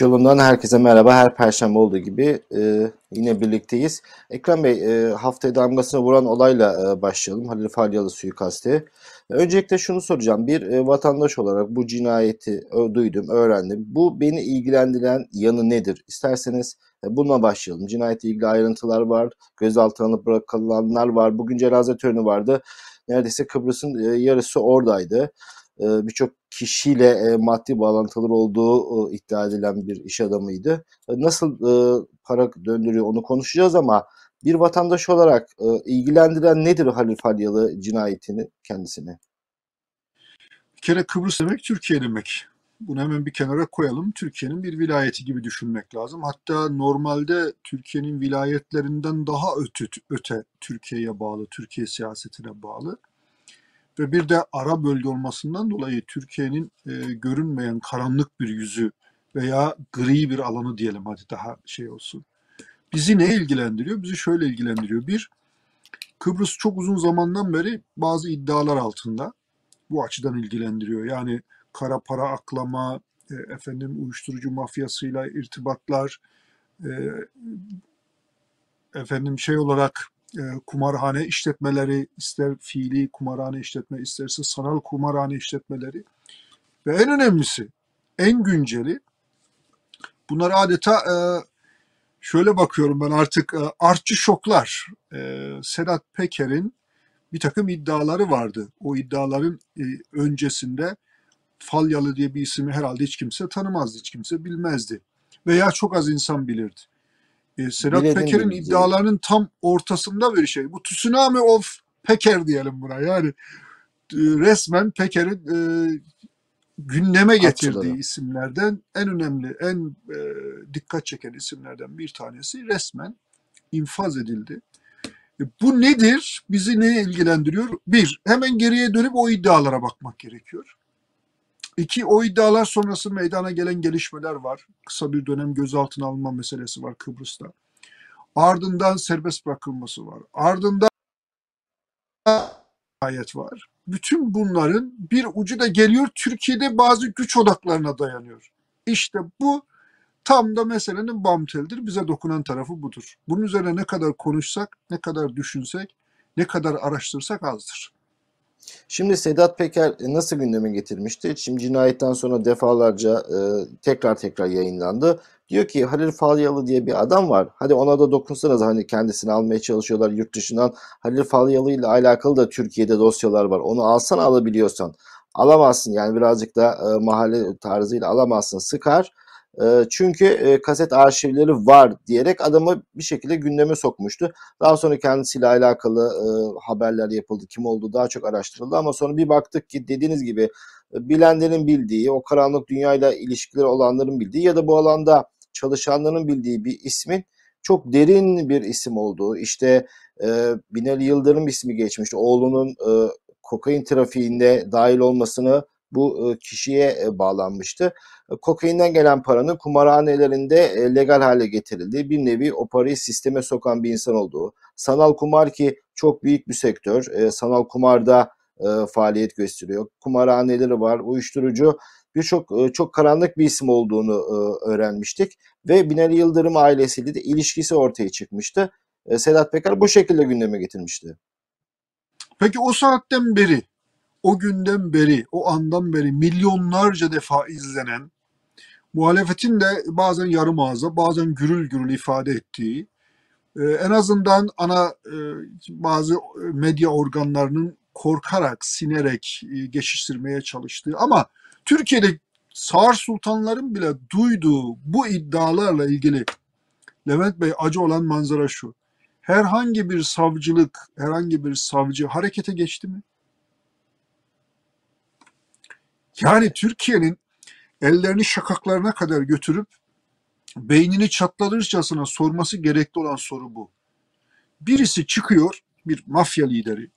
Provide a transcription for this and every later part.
Yolundan herkese merhaba. Her perşembe olduğu gibi e, yine birlikteyiz. Ekrem Bey, e, haftaya damgasını vuran olayla e, başlayalım. Halil Falyalı suikasti. Öncelikle şunu soracağım. Bir e, vatandaş olarak bu cinayeti ö, duydum, öğrendim. Bu beni ilgilendiren yanı nedir? İsterseniz e, bununla başlayalım. Cinayetle ilgili ayrıntılar var, gözaltına alınıp bırakılanlar var. Bugün cenaze töreni vardı. Neredeyse Kıbrıs'ın e, yarısı oradaydı. E, birçok kişiyle e, maddi bağlantıları olduğu e, iddia edilen bir iş adamıydı. Nasıl para döndürüyor onu konuşacağız ama bir vatandaş olarak ilgilendiren nedir Halil Falyalı cinayetini kendisine? Bir kere Kıbrıs demek Türkiye demek. Bunu hemen bir kenara koyalım. Türkiye'nin bir vilayeti gibi düşünmek lazım. Hatta normalde Türkiye'nin vilayetlerinden daha öte, öte Türkiye'ye bağlı, Türkiye siyasetine bağlı ve bir de ara bölge olmasından dolayı Türkiye'nin e, görünmeyen karanlık bir yüzü veya gri bir alanı diyelim hadi daha şey olsun. Bizi ne ilgilendiriyor? Bizi şöyle ilgilendiriyor. Bir, Kıbrıs çok uzun zamandan beri bazı iddialar altında. Bu açıdan ilgilendiriyor. Yani kara para aklama, e, efendim uyuşturucu mafyasıyla irtibatlar, e, efendim şey olarak e, kumarhane işletmeleri, ister fiili kumarhane işletme, isterse sanal kumarhane işletmeleri ve en önemlisi, en günceli bunlar adeta e, şöyle bakıyorum ben artık e, artçı şoklar. E, Sedat Peker'in bir takım iddiaları vardı. O iddiaların e, öncesinde Falyalı diye bir ismi herhalde hiç kimse tanımazdı, hiç kimse bilmezdi. Veya çok az insan bilirdi e, Sedat Peker'in iddialarının tam ortasında bir şey. Bu tsunami of Peker diyelim buna. Yani e, resmen Peker'in e, gündeme getirdiği Hatırladım. isimlerden en önemli, en e, dikkat çeken isimlerden bir tanesi resmen infaz edildi. E, bu nedir? Bizi ne ilgilendiriyor? Bir, hemen geriye dönüp o iddialara bakmak gerekiyor. İki, o iddialar sonrası meydana gelen gelişmeler var. Kısa bir dönem gözaltına alınma meselesi var Kıbrıs'ta. Ardından serbest bırakılması var. Ardından ayet var. Bütün bunların bir ucu da geliyor Türkiye'de bazı güç odaklarına dayanıyor. İşte bu tam da meselenin bam telidir. Bize dokunan tarafı budur. Bunun üzerine ne kadar konuşsak, ne kadar düşünsek, ne kadar araştırsak azdır. Şimdi Sedat Peker nasıl gündeme getirmişti? Şimdi cinayetten sonra defalarca e, tekrar tekrar yayınlandı. Diyor ki Halil Falyalı diye bir adam var. Hadi ona da dokunsanız hani kendisini almaya çalışıyorlar yurt dışından. Halil Falyalı ile alakalı da Türkiye'de dosyalar var. Onu alsan alabiliyorsan. Alamazsın yani birazcık da e, mahalle tarzıyla alamazsın. Sıkar çünkü kaset arşivleri var diyerek adamı bir şekilde gündeme sokmuştu. Daha sonra kendisiyle alakalı haberler yapıldı. Kim olduğu daha çok araştırıldı ama sonra bir baktık ki dediğiniz gibi bilenlerin bildiği, o karanlık dünyayla ilişkileri olanların bildiği ya da bu alanda çalışanların bildiği bir ismin çok derin bir isim olduğu. İşte e, Binali Yıldırım ismi geçmişti. Oğlunun e, kokain trafiğinde dahil olmasını bu kişiye bağlanmıştı. Kokainden gelen paranın kumarhanelerinde legal hale getirildiği bir nevi o parayı sisteme sokan bir insan olduğu. Sanal kumar ki çok büyük bir sektör. Sanal kumarda faaliyet gösteriyor. Kumarhaneleri var, uyuşturucu birçok çok karanlık bir isim olduğunu öğrenmiştik ve Binali Yıldırım ailesiyle de ilişkisi ortaya çıkmıştı. Sedat Peker bu şekilde gündeme getirmişti. Peki o saatten beri o günden beri, o andan beri milyonlarca defa izlenen, muhalefetin de bazen yarım ağza, bazen gürül gürül ifade ettiği, e, en azından ana e, bazı medya organlarının korkarak, sinerek e, geçiştirmeye çalıştığı ama Türkiye'de Sağır Sultanların bile duyduğu bu iddialarla ilgili Levent Bey acı olan manzara şu. Herhangi bir savcılık, herhangi bir savcı harekete geçti mi? Yani Türkiye'nin ellerini şakaklarına kadar götürüp beynini çatlatırcasına sorması gerekli olan soru bu. Birisi çıkıyor, bir mafya lideri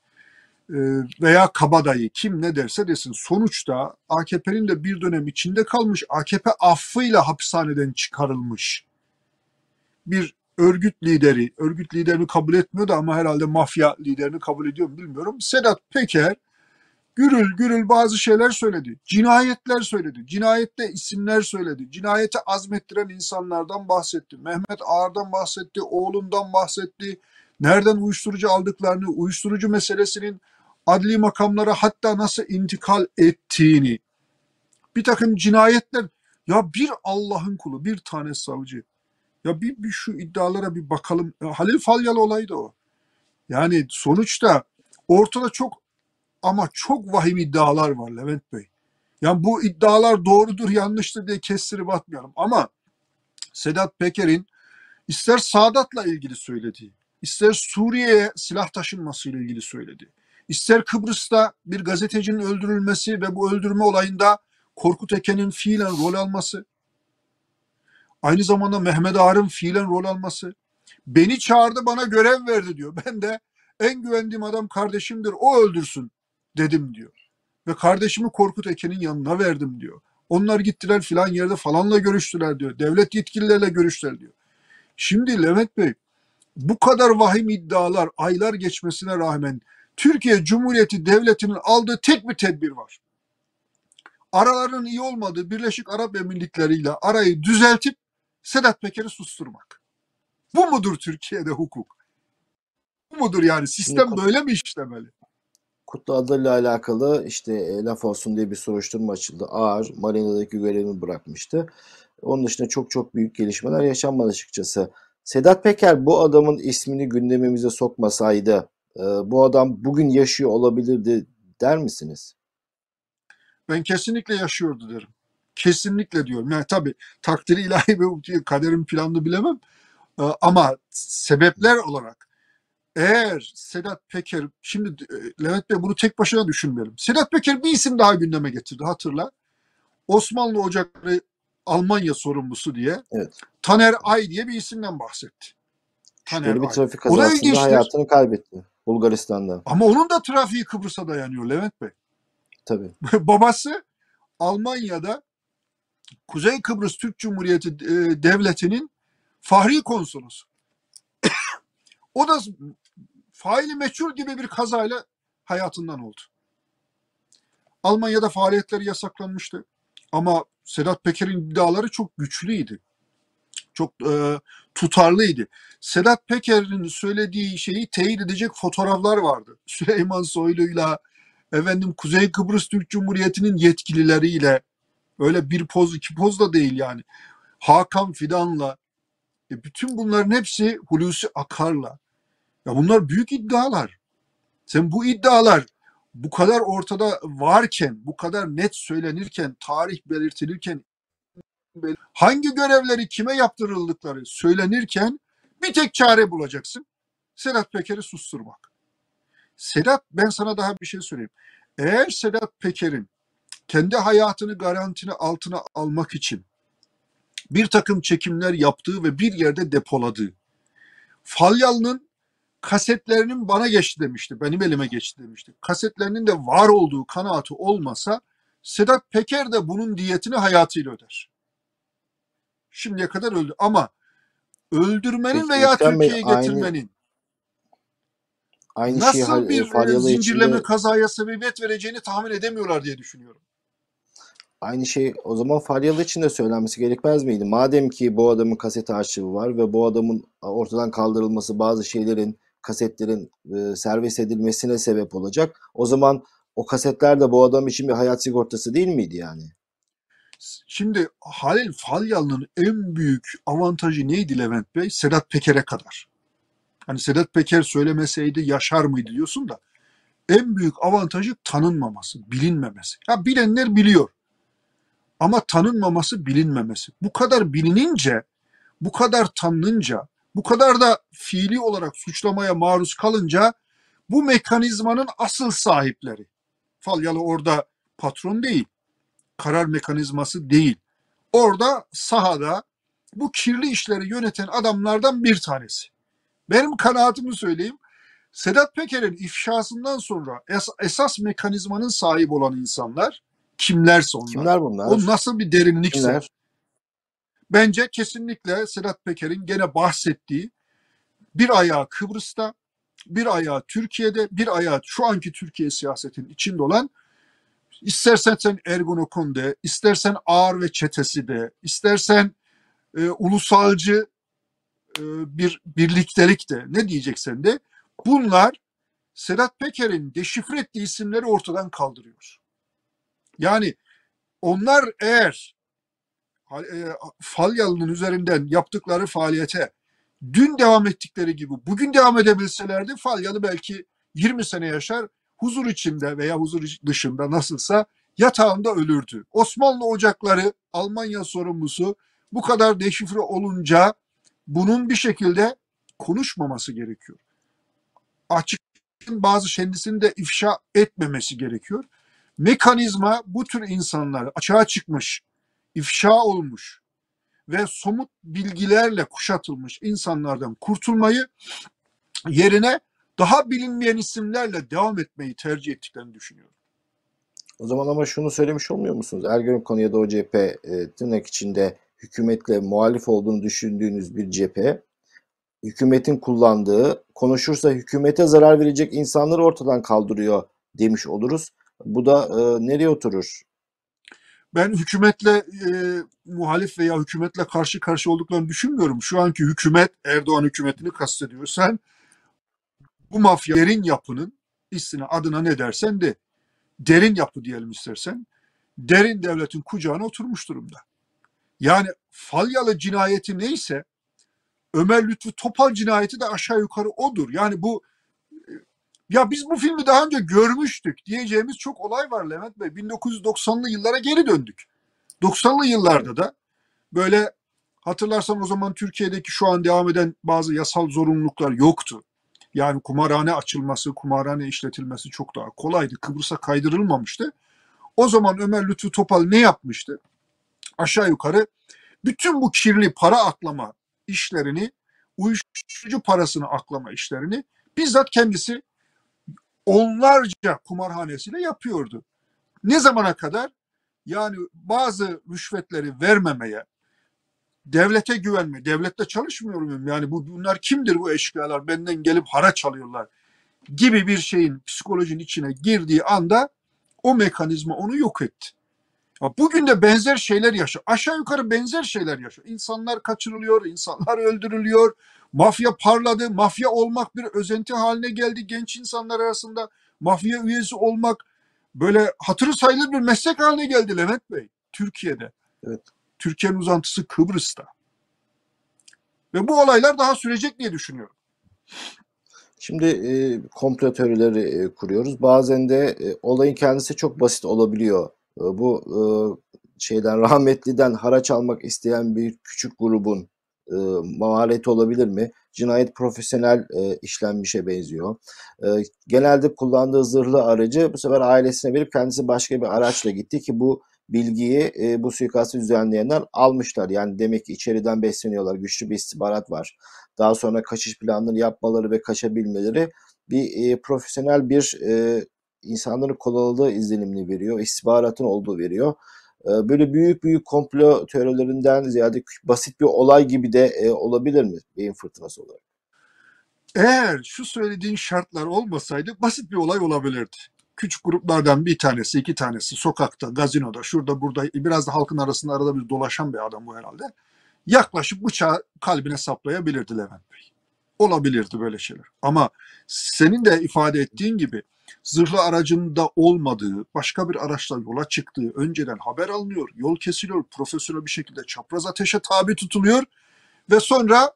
e, veya kabadayı kim ne derse desin sonuçta AKP'nin de bir dönem içinde kalmış AKP affıyla hapishaneden çıkarılmış bir örgüt lideri, örgüt liderini kabul etmiyordu ama herhalde mafya liderini kabul ediyor mu bilmiyorum. Sedat Peker Gürül gürül bazı şeyler söyledi. Cinayetler söyledi. Cinayette isimler söyledi. Cinayete azmettiren insanlardan bahsetti. Mehmet Ağar'dan bahsetti. Oğlundan bahsetti. Nereden uyuşturucu aldıklarını, uyuşturucu meselesinin adli makamlara hatta nasıl intikal ettiğini. Bir takım cinayetler. Ya bir Allah'ın kulu, bir tane savcı. Ya bir, bir şu iddialara bir bakalım. Halil Falyalı olayı da o. Yani sonuçta ortada çok ama çok vahim iddialar var Levent Bey. Yani bu iddialar doğrudur yanlıştır diye kestirip atmayalım. Ama Sedat Peker'in ister Sadat'la ilgili söylediği, ister Suriye'ye silah taşınmasıyla ilgili söylediği, ister Kıbrıs'ta bir gazetecinin öldürülmesi ve bu öldürme olayında Korkut Eken'in fiilen rol alması, aynı zamanda Mehmet Ağar'ın fiilen rol alması, beni çağırdı bana görev verdi diyor. Ben de en güvendiğim adam kardeşimdir o öldürsün dedim diyor. Ve kardeşimi Korkut Eken'in yanına verdim diyor. Onlar gittiler filan yerde falanla görüştüler diyor. Devlet yetkililerle görüştüler diyor. Şimdi Levent Bey bu kadar vahim iddialar aylar geçmesine rağmen Türkiye Cumhuriyeti Devleti'nin aldığı tek bir tedbir var. Aralarının iyi olmadığı Birleşik Arap Emirlikleri ile arayı düzeltip Sedat Peker'i susturmak. Bu mudur Türkiye'de hukuk? Bu mudur yani? Sistem böyle mi işlemeli? Kutlu adıyla alakalı işte e, laf olsun diye bir soruşturma açıldı. Ağır marinadaki görevini bırakmıştı. Onun dışında çok çok büyük gelişmeler yaşanmadı açıkçası. Sedat Peker bu adamın ismini gündemimize sokmasaydı e, bu adam bugün yaşıyor olabilirdi der misiniz? Ben kesinlikle yaşıyordu derim. Kesinlikle diyorum. Yani tabii takdiri ilahi ve kaderin planını bilemem. Ee, Ama sebepler olarak eğer Sedat Peker, şimdi e, Levent Bey bunu tek başına düşünmeyelim. Sedat Peker bir isim daha gündeme getirdi hatırla. Osmanlı Ocakları Almanya sorumlusu diye Evet. Taner Ay diye bir isimden bahsetti. Taner Şüpheli bir Ay. trafik kazasında hayatını kaybetti Bulgaristan'da. Ama onun da trafiği Kıbrıs'a dayanıyor Levent Bey. Tabii. babası Almanya'da Kuzey Kıbrıs Türk Cumhuriyeti e, Devleti'nin fahri konsolosu. O da faili meçhul gibi bir kazayla hayatından oldu. Almanya'da faaliyetleri yasaklanmıştı. Ama Sedat Peker'in iddiaları çok güçlüydü. Çok e, tutarlıydı. Sedat Peker'in söylediği şeyi teyit edecek fotoğraflar vardı. Süleyman Soylu'yla efendim Kuzey Kıbrıs Türk Cumhuriyeti'nin yetkilileriyle öyle bir poz iki poz da değil yani. Hakan Fidan'la e bütün bunların hepsi Hulusi Akar'la. Ya bunlar büyük iddialar. Sen bu iddialar bu kadar ortada varken, bu kadar net söylenirken, tarih belirtilirken hangi görevleri kime yaptırıldıkları söylenirken bir tek çare bulacaksın. Sedat Peker'i susturmak. Sedat ben sana daha bir şey söyleyeyim. Eğer Sedat Peker'in kendi hayatını garantini altına almak için bir takım çekimler yaptığı ve bir yerde depoladığı Falyalı'nın kasetlerinin bana geçti demişti. Benim elime geçti demişti. Kasetlerinin de var olduğu kanaati olmasa Sedat Peker de bunun diyetini hayatıyla öder. Şimdiye kadar öldü ama öldürmenin Peki, veya Türkiye'ye aynı- getirmenin Aynı şeyi nasıl Hal- bir zincirleme içinde kazaya sebebiyet vereceğini tahmin edemiyorlar diye düşünüyorum. Aynı şey o zaman Faryalı için de söylenmesi gerekmez miydi? Madem ki bu adamın kaset arşivi var ve bu adamın ortadan kaldırılması bazı şeylerin, kasetlerin e, servis edilmesine sebep olacak. O zaman o kasetler de bu adam için bir hayat sigortası değil miydi yani? Şimdi Halil Falyalı'nın en büyük avantajı neydi Levent Bey? Sedat Peker'e kadar. Hani Sedat Peker söylemeseydi yaşar mıydı diyorsun da en büyük avantajı tanınmaması, bilinmemesi. Ya bilenler biliyor. Ama tanınmaması, bilinmemesi. Bu kadar bilinince, bu kadar tanınınca, bu kadar da fiili olarak suçlamaya maruz kalınca bu mekanizmanın asıl sahipleri. Falyalı orada patron değil karar mekanizması değil. Orada sahada bu kirli işleri yöneten adamlardan bir tanesi. Benim kanaatimi söyleyeyim. Sedat Peker'in ifşasından sonra es- esas mekanizmanın sahibi olan insanlar kimlerse onlar. Kimler bunlar? O nasıl bir derinlikse. Kimler? Bence kesinlikle Sedat Peker'in gene bahsettiği bir ayağı Kıbrıs'ta, bir ayağı Türkiye'de, bir ayağı şu anki Türkiye siyasetinin içinde olan İstersen sen Ergonokon de, istersen Ağır ve Çetesi de, istersen e, ulusalcı e, bir birliktelik de, ne diyeceksen de bunlar Sedat Peker'in deşifre ettiği isimleri ortadan kaldırıyor. Yani onlar eğer Falyalı'nın üzerinden yaptıkları faaliyete dün devam ettikleri gibi bugün devam edebilselerdi Falyalı belki 20 sene yaşar huzur içinde veya huzur dışında nasılsa yatağında ölürdü. Osmanlı ocakları Almanya sorumlusu bu kadar deşifre olunca bunun bir şekilde konuşmaması gerekiyor. Açık bazı kendisini de ifşa etmemesi gerekiyor. Mekanizma bu tür insanlar açığa çıkmış, ifşa olmuş ve somut bilgilerle kuşatılmış insanlardan kurtulmayı yerine daha bilinmeyen isimlerle devam etmeyi tercih ettiklerini düşünüyorum. O zaman ama şunu söylemiş olmuyor musunuz? Ergenekon ya da o cephe e, tırnak içinde hükümetle muhalif olduğunu düşündüğünüz bir cephe hükümetin kullandığı konuşursa hükümete zarar verecek insanları ortadan kaldırıyor demiş oluruz. Bu da e, nereye oturur? Ben hükümetle e, muhalif veya hükümetle karşı karşı olduklarını düşünmüyorum. Şu anki hükümet Erdoğan hükümetini kastediyorsan bu mafya derin yapının ismine adına ne dersen de derin yapı diyelim istersen derin devletin kucağına oturmuş durumda. Yani Falyalı cinayeti neyse Ömer Lütfü Topal cinayeti de aşağı yukarı odur. Yani bu ya biz bu filmi daha önce görmüştük diyeceğimiz çok olay var Levent Bey. 1990'lı yıllara geri döndük. 90'lı yıllarda da böyle hatırlarsan o zaman Türkiye'deki şu an devam eden bazı yasal zorunluluklar yoktu. Yani kumarhane açılması, kumarhane işletilmesi çok daha kolaydı. Kıbrıs'a kaydırılmamıştı. O zaman Ömer Lütfü Topal ne yapmıştı? Aşağı yukarı bütün bu kirli para aklama işlerini, uyuşturucu parasını aklama işlerini bizzat kendisi onlarca kumarhanesiyle yapıyordu. Ne zamana kadar? Yani bazı rüşvetleri vermemeye, devlete güvenme, devlette çalışmıyorum yani bu bunlar kimdir bu eşkıyalar benden gelip haraç alıyorlar gibi bir şeyin psikolojinin içine girdiği anda o mekanizma onu yok etti. Bugün de benzer şeyler yaşıyor. Aşağı yukarı benzer şeyler yaşıyor. İnsanlar kaçırılıyor, insanlar öldürülüyor. Mafya parladı. Mafya olmak bir özenti haline geldi genç insanlar arasında. Mafya üyesi olmak böyle hatırı sayılır bir meslek haline geldi Levent Bey. Türkiye'de. Evet. Türkiye'nin uzantısı Kıbrıs'ta. Ve bu olaylar daha sürecek diye düşünüyorum. Şimdi e, komplo teorileri e, kuruyoruz. Bazen de e, olayın kendisi çok basit olabiliyor. E, bu e, şeyden rahmetliden haraç almak isteyen bir küçük grubun e, olabilir mi? Cinayet profesyonel e, işlenmişe benziyor. E, genelde kullandığı zırhlı aracı bu sefer ailesine verip kendisi başka bir araçla gitti ki bu bilgiyi e, bu suikastı düzenleyenler almışlar. Yani demek ki içeriden besleniyorlar. Güçlü bir istihbarat var. Daha sonra kaçış planlarını yapmaları ve kaçabilmeleri bir e, profesyonel bir e, insanların kullanıldığı izlenimini veriyor. istihbaratın olduğu veriyor. Böyle büyük büyük komplo teorilerinden ziyade basit bir olay gibi de olabilir mi beyin fırtınası olarak? Eğer şu söylediğin şartlar olmasaydı basit bir olay olabilirdi küçük gruplardan bir tanesi, iki tanesi sokakta, gazinoda, şurada, burada biraz da halkın arasında arada bir dolaşan bir adam bu herhalde. Yaklaşıp bıçağı kalbine saplayabilirdi Levent Bey. Olabilirdi böyle şeyler. Ama senin de ifade ettiğin gibi zırhlı aracında olmadığı, başka bir araçla yola çıktığı önceden haber alınıyor, yol kesiliyor, profesyonel bir şekilde çapraz ateşe tabi tutuluyor ve sonra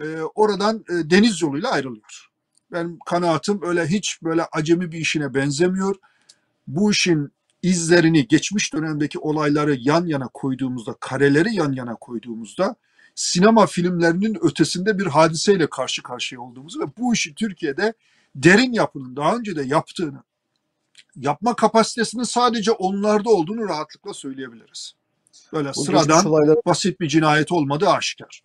e, oradan e, deniz yoluyla ayrılıyor. Ben kanaatim öyle hiç böyle acemi bir işine benzemiyor. Bu işin izlerini geçmiş dönemdeki olayları yan yana koyduğumuzda, kareleri yan yana koyduğumuzda sinema filmlerinin ötesinde bir hadiseyle karşı karşıya olduğumuzu ve bu işi Türkiye'de derin yapının daha önce de yaptığını, yapma kapasitesinin sadece onlarda olduğunu rahatlıkla söyleyebiliriz. Böyle bu sıradan olaylar... basit bir cinayet olmadığı aşikar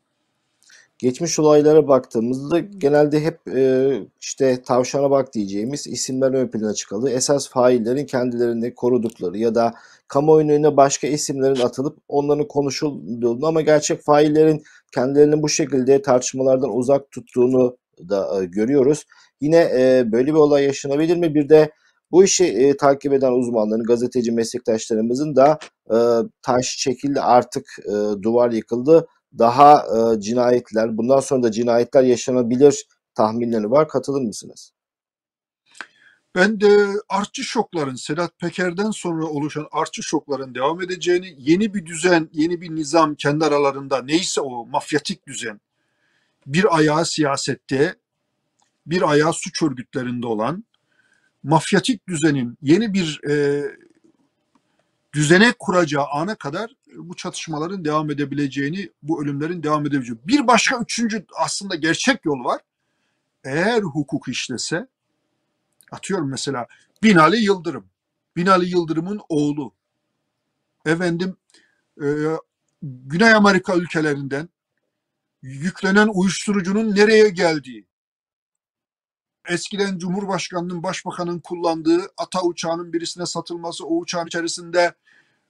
geçmiş olaylara baktığımızda genelde hep e, işte tavşana bak diyeceğimiz isimler ön plana çıkalı. Esas faillerin kendilerini korudukları ya da kamuoyunun önüne başka isimlerin atılıp onların konuşulduğunu ama gerçek faillerin kendilerini bu şekilde tartışmalardan uzak tuttuğunu da e, görüyoruz. Yine e, böyle bir olay yaşanabilir mi? Bir de Bu işi e, takip eden uzmanların, gazeteci meslektaşlarımızın da e, taş çekildi artık e, duvar yıkıldı. Daha e, cinayetler, bundan sonra da cinayetler yaşanabilir tahminleri var. Katılır mısınız? Ben de artçı şokların, Sedat Peker'den sonra oluşan artçı şokların devam edeceğini, yeni bir düzen, yeni bir nizam kendi aralarında neyse o mafyatik düzen, bir ayağı siyasette, bir ayağı suç örgütlerinde olan mafyatik düzenin yeni bir e, düzene kuracağı ana kadar bu çatışmaların devam edebileceğini, bu ölümlerin devam edebileceğini. Bir başka üçüncü aslında gerçek yol var. Eğer hukuk işlese, atıyorum mesela Binali Yıldırım, Binali Yıldırım'ın oğlu, efendim e, Güney Amerika ülkelerinden yüklenen uyuşturucunun nereye geldiği, eskiden Cumhurbaşkanı'nın, Başbakan'ın kullandığı ata uçağının birisine satılması, o uçağın içerisinde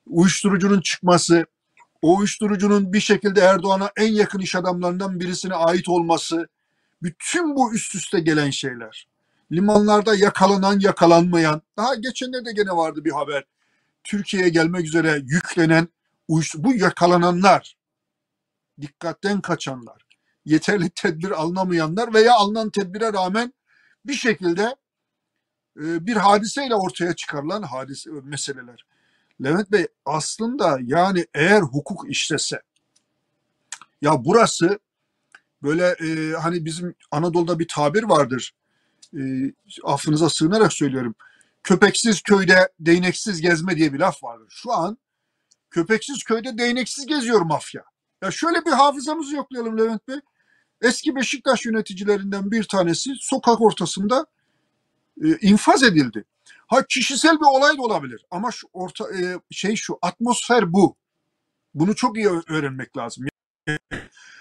uyuşturucunun çıkması, o uyuşturucunun bir şekilde Erdoğan'a en yakın iş adamlarından birisine ait olması, bütün bu üst üste gelen şeyler. Limanlarda yakalanan, yakalanmayan, daha geçenlerde gene vardı bir haber. Türkiye'ye gelmek üzere yüklenen, bu yakalananlar, dikkatten kaçanlar, yeterli tedbir alınamayanlar veya alınan tedbire rağmen bir şekilde e, bir hadiseyle ortaya çıkarılan hadise meseleler. Levent Bey aslında yani eğer hukuk işlese ya burası böyle e, hani bizim Anadolu'da bir tabir vardır. E, affınıza sığınarak söylüyorum. Köpeksiz köyde değneksiz gezme diye bir laf vardır. Şu an köpeksiz köyde değneksiz geziyor mafya. Ya şöyle bir hafızamızı yoklayalım Levent Bey. Eski Beşiktaş yöneticilerinden bir tanesi sokak ortasında e, infaz edildi. Ha kişisel bir olay da olabilir ama şu orta e, şey şu atmosfer bu. Bunu çok iyi öğrenmek lazım.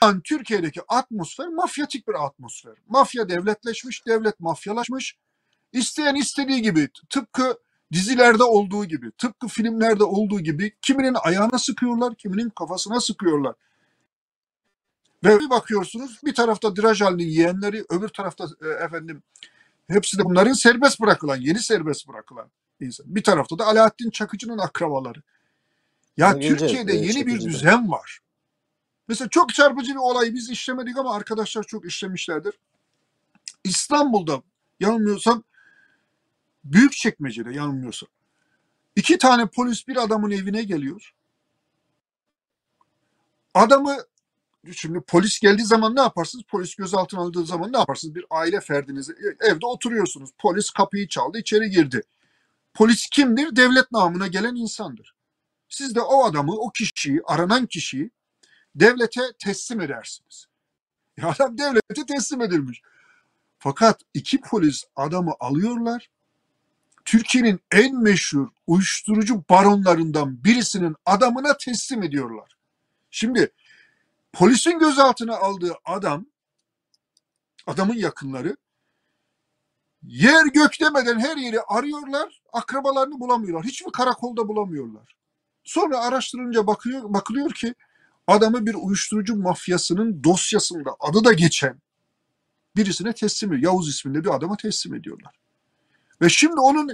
Yani Türkiye'deki atmosfer mafyatik bir atmosfer. Mafya devletleşmiş, devlet mafyalaşmış. İsteyen istediği gibi tıpkı dizilerde olduğu gibi, tıpkı filmlerde olduğu gibi kiminin ayağına sıkıyorlar, kiminin kafasına sıkıyorlar. Ve bir bakıyorsunuz bir tarafta Drajal'in yeğenleri, öbür tarafta e, efendim hepsi de bunların serbest bırakılan, yeni serbest bırakılan insan. Bir tarafta da Alaaddin Çakıcı'nın akrabaları. Ya yani Türkiye'de yeni bir düzen var. Mesela çok çarpıcı bir olay biz işlemedik ama arkadaşlar çok işlemişlerdir. İstanbul'da yanılmıyorsam büyük çekmecede yanılmıyorsam iki tane polis bir adamın evine geliyor. Adamı şimdi polis geldiği zaman ne yaparsınız? Polis gözaltına aldığı zaman ne yaparsınız? Bir aile ferdiniz evde oturuyorsunuz. Polis kapıyı çaldı, içeri girdi. Polis kimdir? Devlet namına gelen insandır. Siz de o adamı, o kişiyi, aranan kişiyi devlete teslim edersiniz. Ya adam devlete teslim edilmiş. Fakat iki polis adamı alıyorlar. Türkiye'nin en meşhur uyuşturucu baronlarından birisinin adamına teslim ediyorlar. Şimdi Polisin gözaltına aldığı adam, adamın yakınları yer gök demeden her yeri arıyorlar, akrabalarını bulamıyorlar. Hiçbir karakolda bulamıyorlar. Sonra araştırınca bakıyor, bakılıyor ki adamı bir uyuşturucu mafyasının dosyasında adı da geçen birisine teslim ediyor. Yavuz isminde bir adama teslim ediyorlar. Ve şimdi onun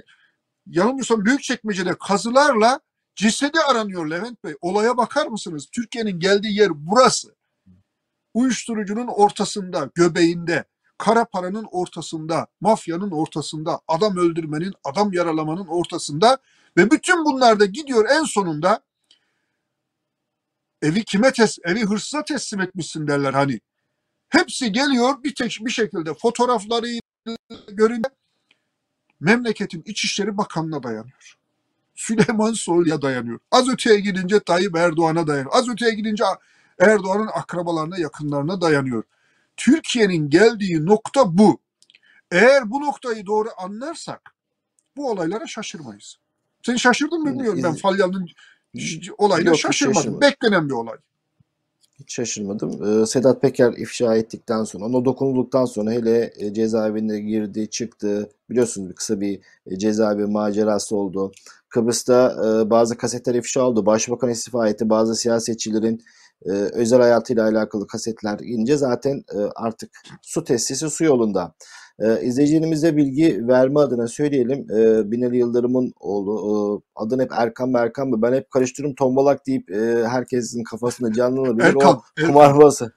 yanılmıyorsam büyük çekmecede kazılarla Cesedi aranıyor Levent Bey. Olaya bakar mısınız? Türkiye'nin geldiği yer burası. Uyuşturucunun ortasında, göbeğinde, kara paranın ortasında, mafyanın ortasında, adam öldürmenin, adam yaralamanın ortasında ve bütün bunlar da gidiyor en sonunda evi kime tes evi hırsıza teslim etmişsin derler hani. Hepsi geliyor bir tek bir şekilde fotoğrafları görünce memleketin İçişleri Bakanı'na dayanıyor. Süleyman Soylu'ya dayanıyor. Az öteye gidince Tayyip Erdoğan'a dayanıyor. Az öteye gidince Erdoğan'ın akrabalarına, yakınlarına dayanıyor. Türkiye'nin geldiği nokta bu. Eğer bu noktayı doğru anlarsak bu olaylara şaşırmayız. Sen şaşırdın mı bilmiyorum ben Falyan'ın olayına Yok, şaşırmadım. Beklenen bir olay. Hiç şaşırmadım. Ee, Sedat Peker ifşa ettikten sonra, ona dokunulduktan sonra hele e, cezaevine girdi, çıktı. Biliyorsunuz kısa bir e, cezaevi macerası oldu. Kıbrıs'ta e, bazı kasetler ifşa oldu. Başbakan istifa etti. Bazı siyasetçilerin e, özel hayatıyla alakalı kasetler inince zaten e, artık su testisi su yolunda. E, izleyicilerimize bilgi verme adına söyleyelim. E, Binali Yıldırım'ın oğlu e, adını hep Erkan mı Erkan mı ben hep karıştırıyorum tombalak deyip e, herkesin kafasında canlanabilir. Erkan, o Erkan.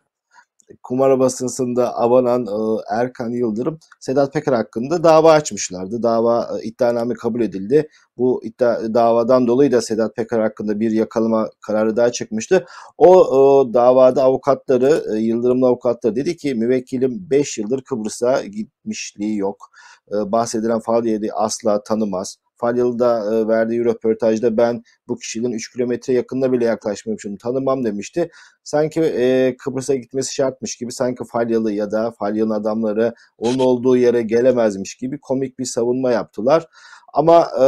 Kumarbaz kumar basısında avanan e, Erkan Yıldırım Sedat Peker hakkında dava açmışlardı. Dava e, iddianame kabul edildi. Bu iddia, davadan dolayı da Sedat Peker hakkında bir yakalama kararı daha çıkmıştı. O e, davada avukatları, Yıldırım'ın avukatları dedi ki müvekkilim 5 yıldır Kıbrıs'a gitmişliği yok. Bahsedilen faaliyeti asla tanımaz. Falyalı'da e, verdiği röportajda ben bu kişinin 3 kilometre yakında bile yaklaşmamışım tanımam demişti. Sanki e, Kıbrıs'a gitmesi şartmış gibi sanki Falyalı ya da Falyalı'nın adamları onun olduğu yere gelemezmiş gibi komik bir savunma yaptılar. Ama e,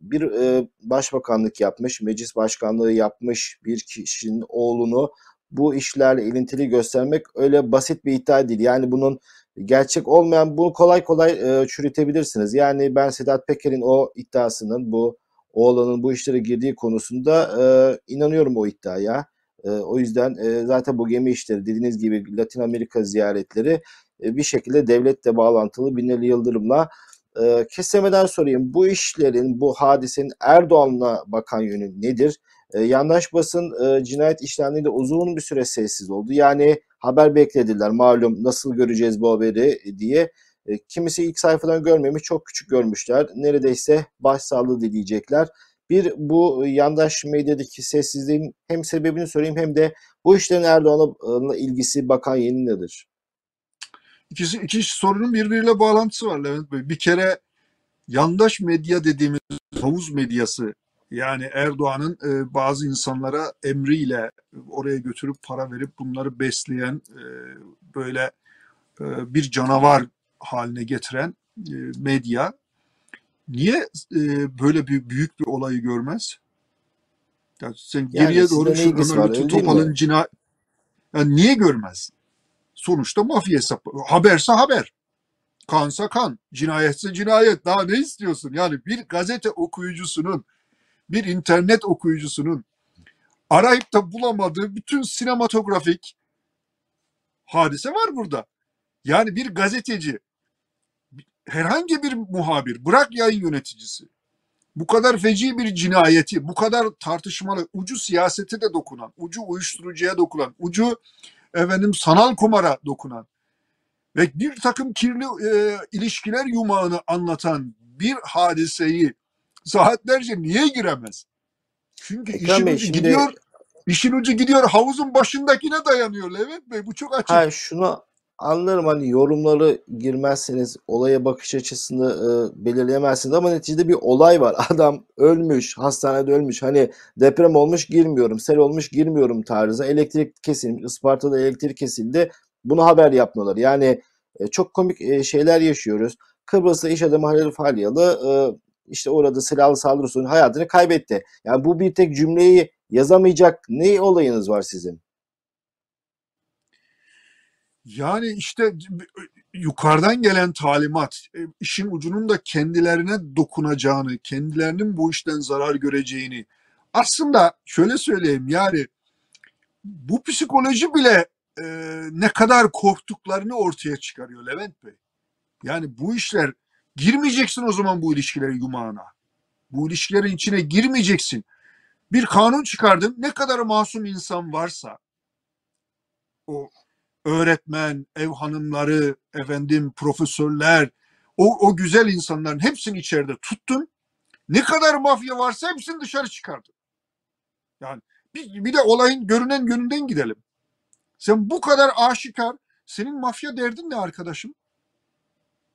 bir e, başbakanlık yapmış, meclis başkanlığı yapmış bir kişinin oğlunu bu işlerle ilintili göstermek öyle basit bir iddia değil. Yani bunun gerçek olmayan bunu kolay kolay e, çürütebilirsiniz. Yani ben Sedat Peker'in o iddiasının bu oğlanın bu işlere girdiği konusunda e, inanıyorum o iddiaya. E, o yüzden e, zaten bu gemi işleri dediğiniz gibi Latin Amerika ziyaretleri e, bir şekilde devletle bağlantılı Binali Yıldırım'la e, kesemeden sorayım. Bu işlerin, bu hadisenin Erdoğan'la bakan yönü nedir? E, yandaş basın e, cinayet işlemlerinde uzun bir süre sessiz oldu. Yani haber beklediler malum nasıl göreceğiz bu haberi diye. E, kimisi ilk sayfadan görmemiş çok küçük görmüşler. Neredeyse başsağlığı dileyecekler. Bir bu yandaş medyadaki sessizliğin hem sebebini söyleyeyim hem de bu işlerin Erdoğan'la ilgisi bakan yeni nedir? İkisi, iki sorunun birbiriyle bağlantısı var Levent Bey. Bir kere yandaş medya dediğimiz havuz medyası yani Erdoğan'ın e, bazı insanlara emriyle oraya götürüp para verip bunları besleyen e, böyle e, bir canavar haline getiren e, medya niye e, böyle bir büyük bir olayı görmez? Yani sen Yani geriye doğru şu Ömer? Topal'ın cina yani niye görmez? Sonuçta mafya hesapı. Haberse haber. Kansa kan. Cinayetse cinayet. Daha ne istiyorsun? Yani bir gazete okuyucusunun, bir internet okuyucusunun arayıp da bulamadığı bütün sinematografik hadise var burada. Yani bir gazeteci, herhangi bir muhabir, bırak yayın yöneticisi, bu kadar feci bir cinayeti, bu kadar tartışmalı, ucu siyasete de dokunan, ucu uyuşturucuya dokunan, ucu efendim sanal kumara dokunan ve bir takım kirli e, ilişkiler yumağını anlatan bir hadiseyi saatlerce niye giremez? Çünkü Ekrem işin Bey ucu şimdi gidiyor, işin ucu gidiyor havuzun başındakine dayanıyor Levent Bey. Bu çok açık. ha şunu anlarım hani yorumları girmezseniz olaya bakış açısını e, belirleyemezsiniz ama neticede bir olay var. Adam ölmüş, hastanede ölmüş. Hani deprem olmuş girmiyorum, sel olmuş girmiyorum tarzı. Elektrik kesilmiş, Isparta'da elektrik kesildi. Bunu haber yapmıyorlar. Yani e, çok komik e, şeyler yaşıyoruz. Kıbrıs'ta iş adamı Halil Falyalı e, işte orada silahlı saldırı sonucu hayatını kaybetti. Yani bu bir tek cümleyi yazamayacak ne olayınız var sizin? Yani işte yukarıdan gelen talimat, e, işin ucunun da kendilerine dokunacağını, kendilerinin bu işten zarar göreceğini. Aslında şöyle söyleyeyim yani bu psikoloji bile e, ne kadar korktuklarını ortaya çıkarıyor Levent Bey. Yani bu işler girmeyeceksin o zaman bu ilişkilerin yumağına. Bu ilişkilerin içine girmeyeceksin. Bir kanun çıkardın ne kadar masum insan varsa o öğretmen, ev hanımları, efendim profesörler, o, o güzel insanların hepsini içeride tuttun. Ne kadar mafya varsa hepsini dışarı çıkardın. Yani bir, bir de olayın görünen yönünden gidelim. Sen bu kadar aşikar, senin mafya derdin ne arkadaşım?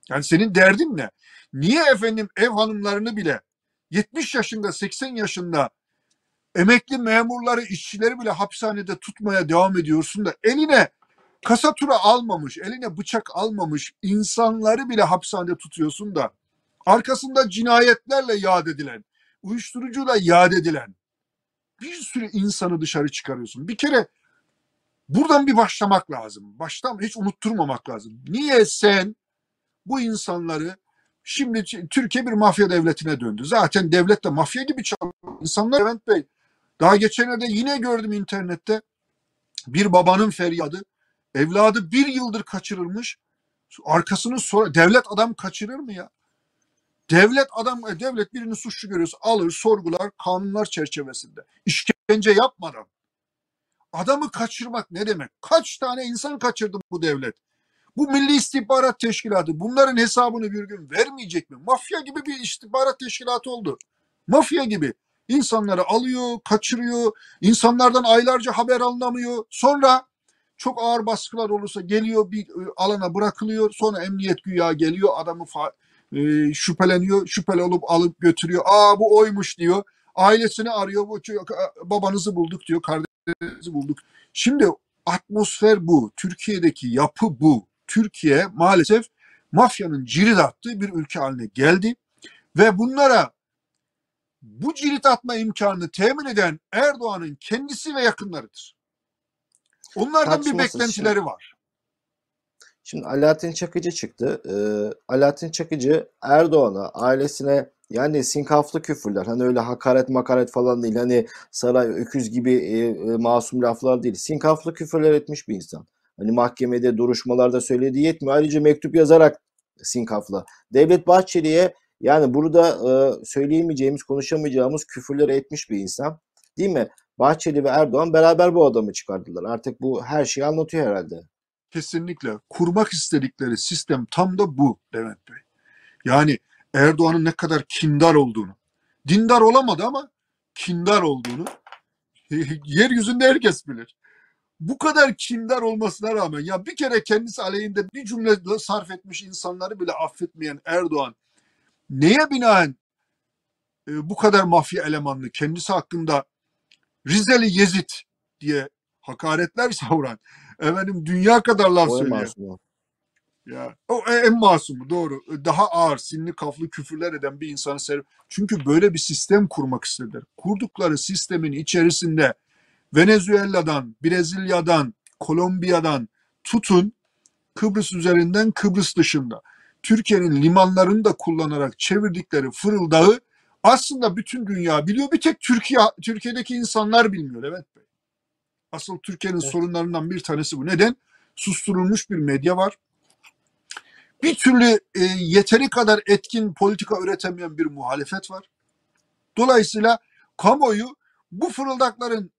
Yani senin derdin ne? Niye efendim ev hanımlarını bile 70 yaşında, 80 yaşında emekli memurları, işçileri bile hapishanede tutmaya devam ediyorsun da eline kasatura almamış, eline bıçak almamış insanları bile hapishanede tutuyorsun da arkasında cinayetlerle yad edilen, uyuşturucuyla yad edilen bir sürü insanı dışarı çıkarıyorsun. Bir kere buradan bir başlamak lazım. Baştan hiç unutturmamak lazım. Niye sen bu insanları şimdi Türkiye bir mafya devletine döndü. Zaten devlet de mafya gibi çalışıyor. İnsanlar Levent Bey daha geçenlerde yine gördüm internette bir babanın feryadı. Evladı bir yıldır kaçırılmış. Arkasını sonra devlet adam kaçırır mı ya? Devlet adam e, devlet birini suçlu görüyorsa alır sorgular kanunlar çerçevesinde. İşkence yapmadan. Adamı kaçırmak ne demek? Kaç tane insan kaçırdı bu devlet? Bu Milli İstihbarat Teşkilatı bunların hesabını bir gün vermeyecek mi? Mafya gibi bir istihbarat teşkilatı oldu. Mafya gibi. İnsanları alıyor, kaçırıyor. insanlardan aylarca haber alınamıyor. Sonra çok ağır baskılar olursa geliyor bir e, alana bırakılıyor. Sonra emniyet güya geliyor adamı e, şüpheleniyor. Şüpheli olup alıp götürüyor. Aa bu oymuş diyor. Ailesini arıyor. Bu babanızı bulduk diyor. Kardeşinizi bulduk. Şimdi atmosfer bu. Türkiye'deki yapı bu. Türkiye maalesef mafyanın cirit attığı bir ülke haline geldi. Ve bunlara bu cirit atma imkanını temin eden Erdoğan'ın kendisi ve yakınlarıdır. Onlardan bir Tartışmasız beklentileri var. Şimdi Alaaddin Çakıcı çıktı. Ee, Alaaddin Çakıcı Erdoğan'a, ailesine yani sinkaflı küfürler. Hani öyle hakaret makaret falan değil. Hani saray öküz gibi e, e, masum laflar değil. Sinkaflı küfürler etmiş bir insan. Hani mahkemede duruşmalarda söylediği yetmiyor. Ayrıca mektup yazarak sinkafla. Devlet Bahçeli'ye yani burada e, söyleyemeyeceğimiz, konuşamayacağımız küfürleri etmiş bir insan. Değil mi? Bahçeli ve Erdoğan beraber bu adamı çıkardılar. Artık bu her şeyi anlatıyor herhalde. Kesinlikle. Kurmak istedikleri sistem tam da bu Levent Bey. Yani Erdoğan'ın ne kadar kindar olduğunu, dindar olamadı ama kindar olduğunu yeryüzünde herkes bilir. Bu kadar kindar olmasına rağmen ya bir kere kendisi aleyhinde bir cümle sarf etmiş insanları bile affetmeyen Erdoğan neye binaen e, bu kadar mafya elemanlı kendisi hakkında Rizeli Yezid diye hakaretler savuran efendim dünya kadar laf söylüyor. Ya o en masumu doğru. Daha ağır, sinli kaflı küfürler eden bir insanı sev. Çünkü böyle bir sistem kurmak istediler. Kurdukları sistemin içerisinde Venezuela'dan, Brezilya'dan, Kolombiya'dan tutun Kıbrıs üzerinden Kıbrıs dışında Türkiye'nin limanlarını da kullanarak çevirdikleri fırıldağı aslında bütün dünya biliyor. Bir tek Türkiye Türkiye'deki insanlar bilmiyor Levent Bey. Asıl Türkiye'nin Evet. sorunlarından bir tanesi bu. Neden? Susturulmuş bir medya var. Bir türlü e, yeteri kadar etkin politika üretemeyen bir muhalefet var. Dolayısıyla kamuoyu bu fırıldakların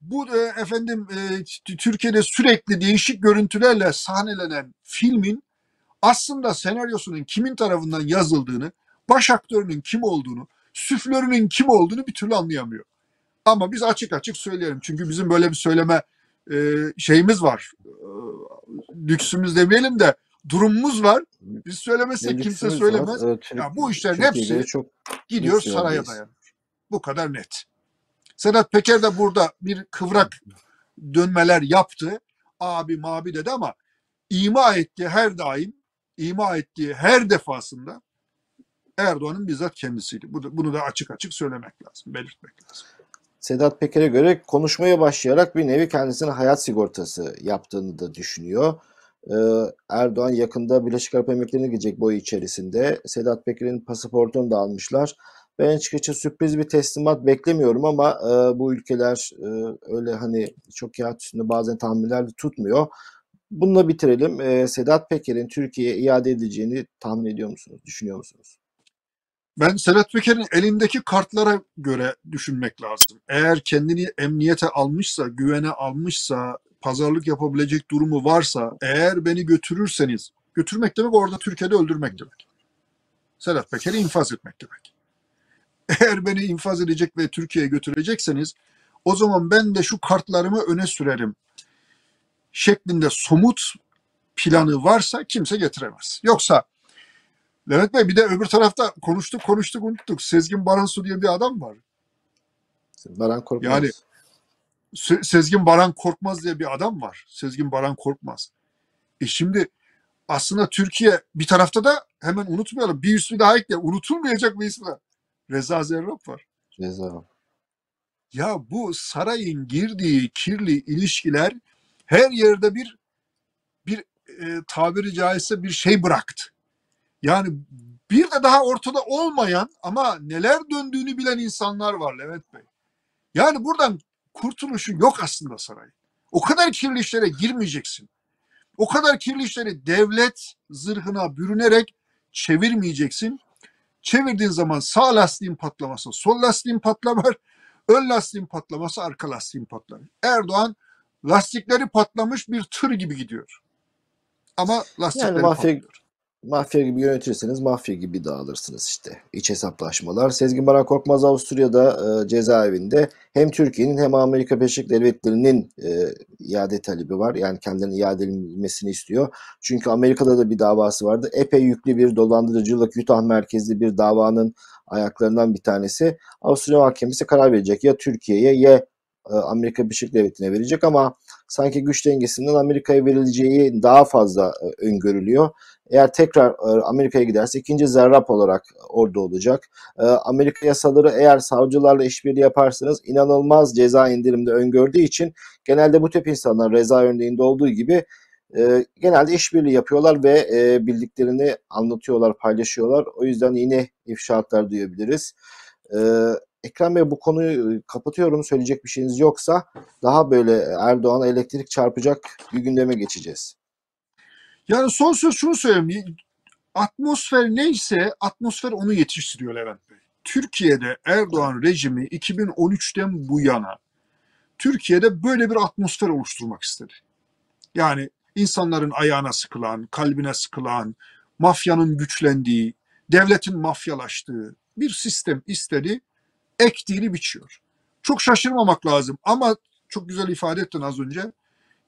bu e, efendim e, Türkiye'de sürekli değişik görüntülerle sahnelenen filmin aslında senaryosunun kimin tarafından yazıldığını, baş aktörünün kim olduğunu, süflörünün kim olduğunu bir türlü anlayamıyor. Ama biz açık açık söyleyelim. Çünkü bizim böyle bir söyleme e, şeyimiz var. E, lüksümüz demeyelim de durumumuz var. Biz söylemezsek Ne kimse söylemez. var. Türk- Ya bu işlerin hepsi çok gidiyor saraya dayanıyor. Bu kadar net. Sedat Peker de burada bir kıvrak dönmeler yaptı. Abi mabi dedi ama ima ettiği her daim, ima ettiği her defasında Erdoğan'ın bizzat kendisiydi. Bunu da açık açık söylemek lazım, belirtmek lazım. Sedat Peker'e göre konuşmaya başlayarak bir nevi kendisine hayat sigortası yaptığını da düşünüyor. Ee, Erdoğan yakında Birleşik Arap Emirlikleri'ne gidecek boyu içerisinde. Sedat Peker'in pasaportunu da almışlar. Ben açıkçası sürpriz bir teslimat beklemiyorum ama e, bu ülkeler e, öyle hani çok kağıt üstünde bazen tahminler de tutmuyor. Bununla bitirelim. Ee, Sedat Peker'in Türkiye'ye iade edileceğini tahmin ediyor musunuz? Düşünüyor musunuz? Ben Sedat Peker'in elindeki kartlara göre düşünmek lazım. Eğer kendini emniyete almışsa, güvene almışsa, pazarlık yapabilecek durumu varsa, eğer beni götürürseniz, götürmek demek orada Türkiye'de öldürmek demek. Sedat Peker'i infaz etmek demek. Eğer beni infaz edecek ve Türkiye'ye götürecekseniz, o zaman ben de şu kartlarımı öne sürerim. Şeklinde somut planı varsa kimse getiremez. Yoksa Levent Bey bir de öbür tarafta konuştuk konuştuk unuttuk. Sezgin Baransu diye bir adam var. Baran Korkmaz. Yani- Se- Sezgin Baran Korkmaz diye bir adam var. Sezgin Baran Korkmaz. E şimdi aslında Türkiye bir tarafta da hemen unutmayalım. Bir ismi daha ekle. Unutulmayacak bir ismi var. Reza Zerrab var. Ceza. Ya bu sarayın girdiği kirli ilişkiler her yerde bir bir e, tabiri caizse bir şey bıraktı. Yani bir de daha ortada olmayan ama neler döndüğünü bilen insanlar var Levent Bey. Yani buradan kurtuluşu yok aslında sarayın. O kadar kirli işlere girmeyeceksin. O kadar kirli işleri devlet zırhına bürünerek çevirmeyeceksin. Çevirdiğin zaman sağ lastiğin patlaması, sol lastiğin patlamar, ön lastiğin patlaması, arka lastiğin patlar. Erdoğan lastikleri patlamış bir tır gibi gidiyor. Ama lastikleri Yani mafya patlıyor. Mafya gibi yönetirseniz mafya gibi dağılırsınız işte. İç hesaplaşmalar. Sezgin Baran Korkmaz Avusturya'da e, cezaevinde hem Türkiye'nin hem Amerika Birleşik Devletleri'nin e, iade talebi var. Yani kendilerine iade edilmesini istiyor. Çünkü Amerika'da da bir davası vardı. Epey yüklü bir dolandırıcılık Utah merkezli bir davanın ayaklarından bir tanesi. Avusturya Mahkemesi karar verecek. Ya Türkiye'ye ya e, Amerika Birleşik Devletleri'ne verecek ama sanki güç dengesinden Amerika'ya verileceği daha fazla e, öngörülüyor. Eğer tekrar e, Amerika'ya giderse ikinci zerrap olarak orada olacak. E, Amerika yasaları eğer savcılarla işbirliği yaparsanız inanılmaz ceza indirimde öngördüğü için genelde bu tip insanlar reza örneğinde olduğu gibi e, genelde işbirliği yapıyorlar ve e, bildiklerini anlatıyorlar, paylaşıyorlar. O yüzden yine ifşaatlar duyabiliriz. E, Ekrem Bey bu konuyu kapatıyorum. Söyleyecek bir şeyiniz yoksa daha böyle Erdoğan'a elektrik çarpacak bir gündeme geçeceğiz. Yani son söz şunu söyleyeyim. Atmosfer neyse atmosfer onu yetiştiriyor Levent Bey. Türkiye'de Erdoğan rejimi 2013'ten bu yana Türkiye'de böyle bir atmosfer oluşturmak istedi. Yani insanların ayağına sıkılan, kalbine sıkılan, mafyanın güçlendiği, devletin mafyalaştığı bir sistem istedi, ektiğini biçiyor. Çok şaşırmamak lazım ama çok güzel ifade ettin az önce.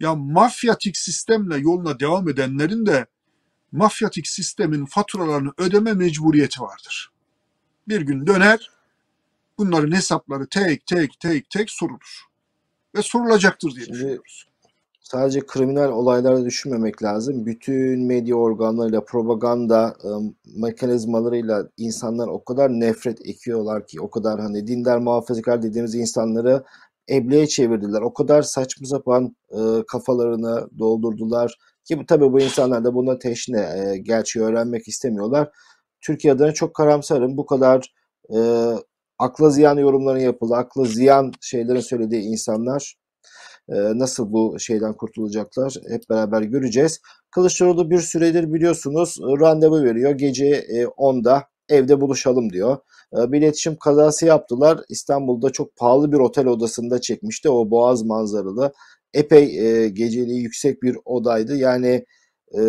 Ya mafyatik sistemle yoluna devam edenlerin de mafyatik sistemin faturalarını ödeme mecburiyeti vardır. Bir gün döner, bunların hesapları tek tek tek tek sorulur. Ve sorulacaktır diye Şimdi düşünüyoruz. Sadece kriminal olaylarda düşünmemek lazım. Bütün medya organlarıyla, propaganda e, mekanizmalarıyla insanlar o kadar nefret ekiyorlar ki, o kadar hani dindar muhafazakar dediğimiz insanları ebleye çevirdiler. O kadar saçma sapan e, kafalarını doldurdular ki bu tabii bu insanlar da buna teşne, e, gerçeği öğrenmek istemiyorlar. Türkiye adına çok karamsarım. Bu kadar e, akla ziyan yorumların yapıldı, akla ziyan şeylerin söylediği insanlar nasıl bu şeyden kurtulacaklar hep beraber göreceğiz. Kılıçdaroğlu bir süredir biliyorsunuz randevu veriyor. Gece e, 10'da evde buluşalım diyor. E, bir iletişim kazası yaptılar. İstanbul'da çok pahalı bir otel odasında çekmişti. O boğaz manzaralı. Epey e, geceliği yüksek bir odaydı. Yani e,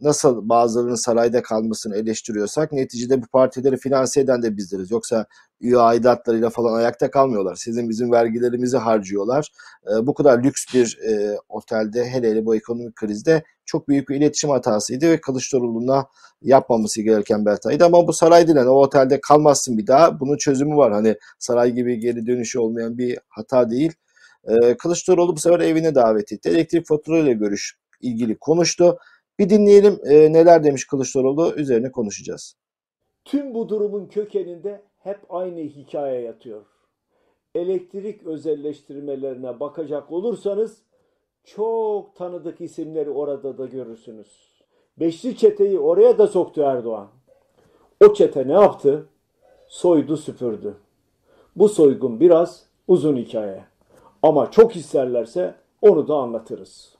nasıl bazılarının sarayda kalmasını eleştiriyorsak neticede bu partileri finanse eden de bizleriz. Yoksa üye aidatlarıyla falan ayakta kalmıyorlar. Sizin bizim vergilerimizi harcıyorlar. E, bu kadar lüks bir e, otelde hele hele bu ekonomik krizde çok büyük bir iletişim hatasıydı ve Kılıçdaroğlu'na yapmaması gereken bir. Ama bu saray. Yani o otelde kalmazsın bir daha. Bunun çözümü var. Hani saray gibi geri dönüşü olmayan bir hata değil. E, Kılıçdaroğlu bu sefer evine davet etti. Elektrik faturayla görüş ilgili konuştu. Bir dinleyelim e, neler demiş Kılıçdaroğlu üzerine konuşacağız. Tüm bu durumun kökeninde hep aynı hikaye yatıyor. Elektrik özelleştirmelerine bakacak olursanız çok tanıdık isimleri orada da görürsünüz. Beşli çeteyi oraya da soktu Erdoğan. O çete ne yaptı? Soydu süpürdü. Bu soygun biraz uzun hikaye. Ama çok isterlerse onu da anlatırız.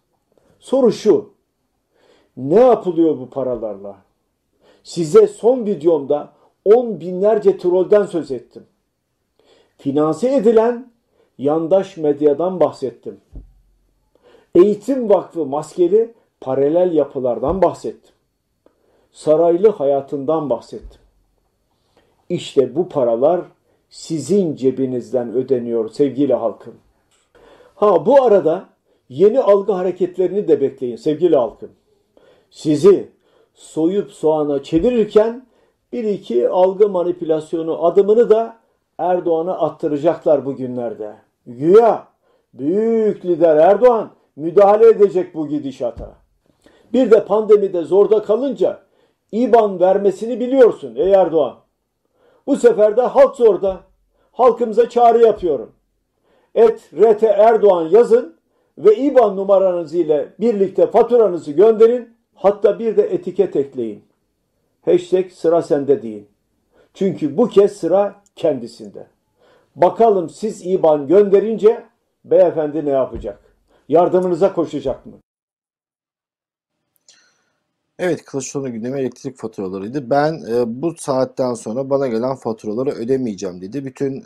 Soru şu. Ne yapılıyor bu paralarla? Size son videomda on binlerce trolden söz ettim. Finanse edilen yandaş medyadan bahsettim. Eğitim Vakfı maskeli paralel yapılardan bahsettim. Saraylı hayatından bahsettim. İşte bu paralar sizin cebinizden ödeniyor sevgili halkım. Ha bu arada yeni algı hareketlerini de bekleyin sevgili halkım. Sizi soyup soğana çevirirken bir iki algı manipülasyonu adımını da Erdoğan'a attıracaklar bugünlerde. Güya büyük lider Erdoğan müdahale edecek bu gidişata. Bir de pandemide zorda kalınca İban vermesini biliyorsun ey Erdoğan. Bu sefer de halk zorda. Halkımıza çağrı yapıyorum. Et RT Erdoğan yazın ve İban numaranız ile birlikte faturanızı gönderin. Hatta bir de etiket ekleyin. Hashtag sıra sende deyin. Çünkü bu kez sıra kendisinde. Bakalım siz İban gönderince beyefendi ne yapacak? Yardımınıza koşacak mı? Evet, Kılıçdaroğlu gündemi elektrik faturalarıydı. Ben e, bu saatten sonra bana gelen faturaları ödemeyeceğim dedi. Bütün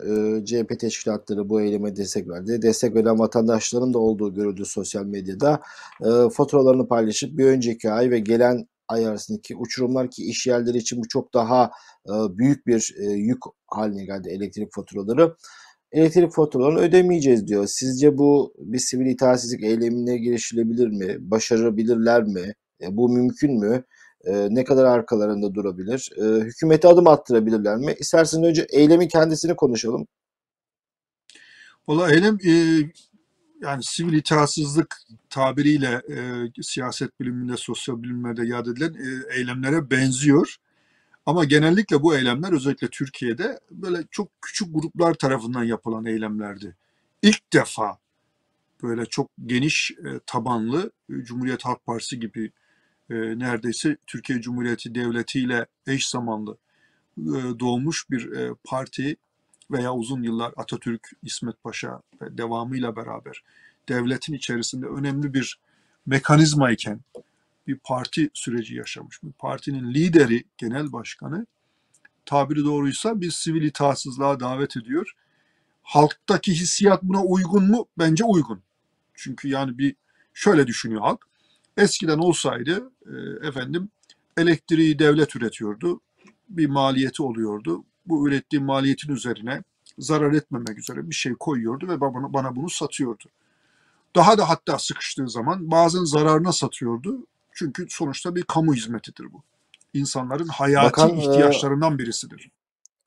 e, CHP teşkilatları bu eyleme destek verdi. Destek veren vatandaşların da olduğu görüldü sosyal medyada. E, faturalarını paylaşıp bir önceki ay ve gelen ay arasındaki uçurumlar ki iş yerleri için bu çok daha e, büyük bir e, yük haline geldi elektrik faturaları. Elektrik faturalarını ödemeyeceğiz diyor. Sizce bu bir sivil itaatsizlik eylemine girişilebilir mi? Başarabilirler mi? E, bu mümkün mü? E, ne kadar arkalarında durabilir? E, hükümete adım attırabilirler mi? İsterseniz önce eylemin kendisini konuşalım. Valla eylem e, yani sivil itaatsızlık tabiriyle e, siyaset biliminde, sosyal bilimlerde yad edilen e, eylemlere benziyor. Ama genellikle bu eylemler özellikle Türkiye'de böyle çok küçük gruplar tarafından yapılan eylemlerdi. İlk defa böyle çok geniş e, tabanlı e, Cumhuriyet Halk Partisi gibi e, neredeyse Türkiye Cumhuriyeti Devleti ile eş zamanlı e, doğmuş bir e, parti veya uzun yıllar Atatürk, İsmet Paşa ve devamıyla beraber devletin içerisinde önemli bir mekanizma iken bir parti süreci yaşamış. Bir partinin lideri, genel başkanı tabiri doğruysa bir sivil itaatsızlığa davet ediyor. Halktaki hissiyat buna uygun mu? Bence uygun. Çünkü yani bir şöyle düşünüyor halk. Eskiden olsaydı e, efendim elektriği devlet üretiyordu. Bir maliyeti oluyordu. Bu ürettiği maliyetin üzerine zarar etmemek üzere bir şey koyuyordu ve bana, bana bunu satıyordu. Daha da hatta sıkıştığı zaman bazen zararına satıyordu. Çünkü sonuçta bir kamu hizmetidir bu. İnsanların hayati Bakan, e, ihtiyaçlarından birisidir.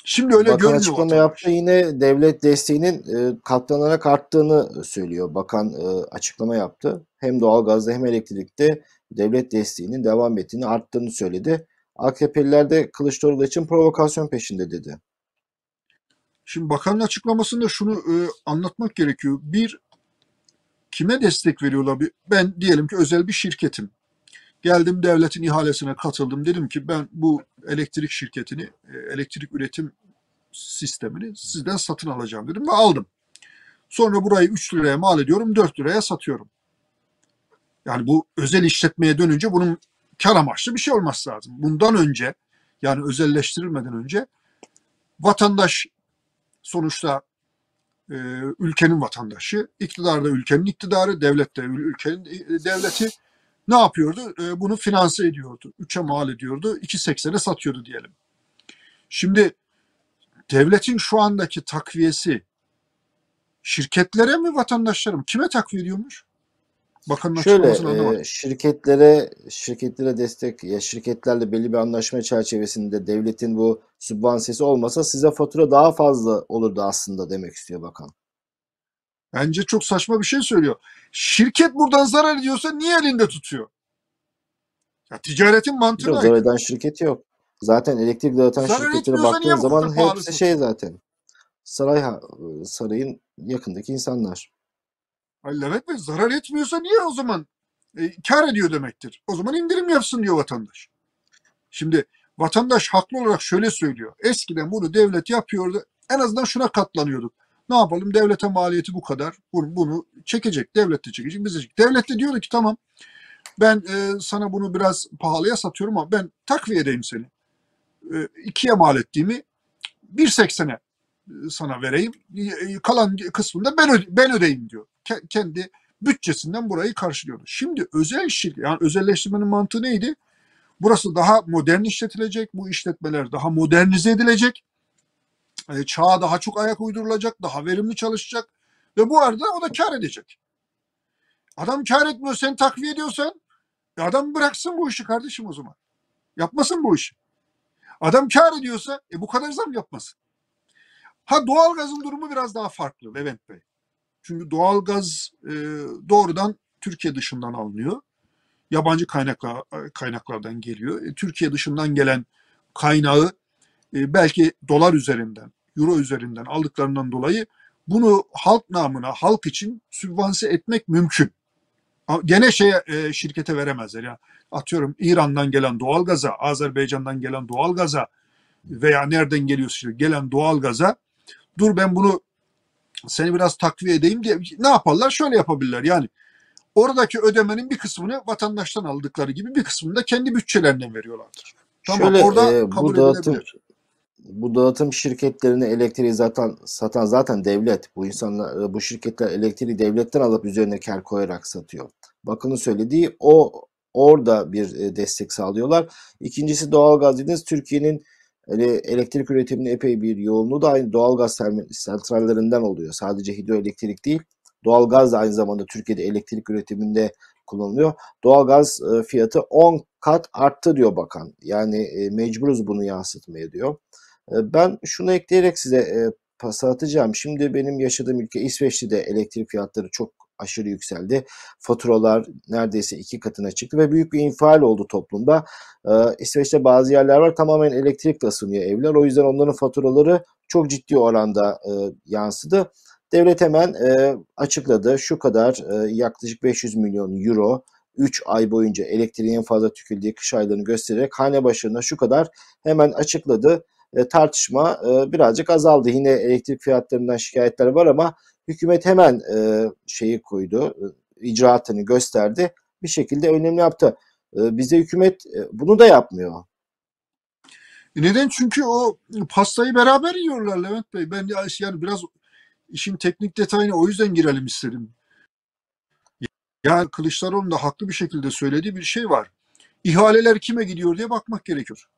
Şimdi öyle Bakan görmüyor açıklama vatandaş. yaptı yine devlet desteğinin e, katlanarak arttığını söylüyor. Bakan e, açıklama yaptı. Hem doğalgazda hem elektrikte devlet desteğinin devam ettiğini, arttığını söyledi. AKP'liler de Kılıçdaroğlu için provokasyon peşinde dedi. Şimdi bakanın açıklamasında şunu e, anlatmak gerekiyor. Bir, kime destek veriyorlar? Ben diyelim ki özel bir şirketim. Geldim devletin ihalesine katıldım. Dedim ki ben bu elektrik şirketini, e, elektrik üretim sistemini sizden satın alacağım dedim ve aldım. Sonra burayı 3 liraya mal ediyorum, 4 liraya satıyorum. Yani bu özel işletmeye dönünce bunun kar amaçlı bir şey olması lazım. Bundan önce yani özelleştirilmeden önce vatandaş sonuçta e, ülkenin vatandaşı, iktidar da ülkenin iktidarı, devlet de ül- ülkenin e, devleti ne yapıyordu? E, bunu finanse ediyordu. 3'e mal ediyordu, 2.80'e satıyordu diyelim. Şimdi devletin şu andaki takviyesi şirketlere mi vatandaşlara mı? Kime takviye ediyormuş? Bakanın Şöyle e, şirketlere şirketlere destek ya şirketlerle belli bir anlaşma çerçevesinde devletin bu sübvansiyesi olmasa size fatura daha fazla olurdu aslında demek istiyor bakan. Bence çok saçma bir şey söylüyor. Şirket buradan zarar ediyorsa niye elinde tutuyor? Ya ticaretin mantığına Yok, zarar eden şirket yok. Zaten elektrik dağıtan Zarar şirketlere baktığın zaman hepsi şey zaten. Saray sarayın yakındaki insanlar. Ay Levent Bey zarar etmiyorsa niye o zaman e, kar ediyor demektir. O zaman indirim yapsın diyor vatandaş. Şimdi vatandaş haklı olarak şöyle söylüyor. Eskiden bunu devlet yapıyordu. En azından şuna katlanıyorduk. Ne yapalım? Devlete maliyeti bu kadar. Bunu, çekecek. Devlet de çekecek. Biz de çekecek. Devlet de diyordu ki tamam ben e, sana bunu biraz pahalıya satıyorum ama ben takviye edeyim seni. E, ikiye mal ettiğimi 1.80'e e, sana vereyim. E, Kalan kısmını da ben, öde- ben ödeyeyim diyor. Ke- Kendi bütçesinden burayı karşılıyordu. Şimdi özel şirket, yani özelleştirmenin mantığı neydi? Burası daha modern işletilecek. Bu işletmeler daha modernize edilecek. E, çağa daha çok ayak uydurulacak. Daha verimli çalışacak. Ve bu arada o da kar edecek. Adam kar etmiyor. Sen takviye ediyorsan e, adam bıraksın bu işi kardeşim o zaman. Yapmasın bu işi. Adam kar ediyorsa e, bu kadar zam yapmasın. Ha doğalgazın durumu biraz daha farklı Levent Bey. Çünkü doğalgaz e, doğrudan Türkiye dışından alınıyor. Yabancı kaynaklar, kaynaklardan geliyor. E, Türkiye dışından gelen kaynağı e, belki dolar üzerinden, euro üzerinden aldıklarından dolayı bunu halk namına, halk için sübvanse etmek mümkün. Gene şeye e, şirkete veremezler ya. Atıyorum İran'dan gelen doğalgaza, Azerbaycan'dan gelen doğalgaza veya nereden geliyorsa işte gelen doğalgaza dur ben bunu seni biraz takviye edeyim diye ne yaparlar? Şöyle yapabilirler yani oradaki ödemenin bir kısmını vatandaştan aldıkları gibi bir kısmını da kendi bütçelerinden veriyorlardır. Tamam Şöyle orada e, kabul bu dağıtım edilebilir. Bu dağıtım şirketlerine elektriği zaten satan zaten devlet. Bu insanlar e, bu şirketler elektriği devletten alıp üzerine kar koyarak satıyor. Bakanın söylediği o orada bir e, destek sağlıyorlar. İkincisi doğalgaz dediniz. Türkiye'nin hani elektrik üretiminin epey bir yoğunluğu da aynı doğalgaz santrallerinden oluyor. Sadece hidroelektrik değil. Doğalgaz da aynı zamanda Türkiye'de elektrik üretiminde kullanılıyor. Doğalgaz e, fiyatı 10 kat arttı diyor bakan. Yani mecburuz bunu yansıtmaya diyor. E, Ben şunu ekleyerek size e, pas atacağım. Şimdi benim yaşadığım ülke İsveç'te elektrik fiyatları çok aşırı yükseldi. Faturalar neredeyse iki katına çıktı ve büyük bir infial oldu toplumda. E, İsveç'te bazı yerler var tamamen elektrikle ısınıyor evler. O yüzden onların faturaları çok ciddi oranda e, yansıdı. Devlet hemen e, açıkladı. Şu kadar e, yaklaşık 500 milyon euro 3 ay boyunca elektriğin fazla tüküldüğü kış aylarını göstererek hane başına şu kadar hemen açıkladı. E, tartışma e, birazcık azaldı. Yine elektrik fiyatlarından şikayetler var ama hükümet hemen e, şeyi koydu, icraatını gösterdi. Bir şekilde önlemli yaptı. E, bize hükümet bunu da yapmıyor. Neden? Çünkü o pastayı beraber yiyorlar Levent Bey. Ben ya- yani biraz işin teknik detayına o yüzden girelim istedim. Yani Kılıçdaroğlu'nun da haklı bir şekilde söylediği bir şey var. İhaleler kime gidiyor diye bakmak gerekiyor.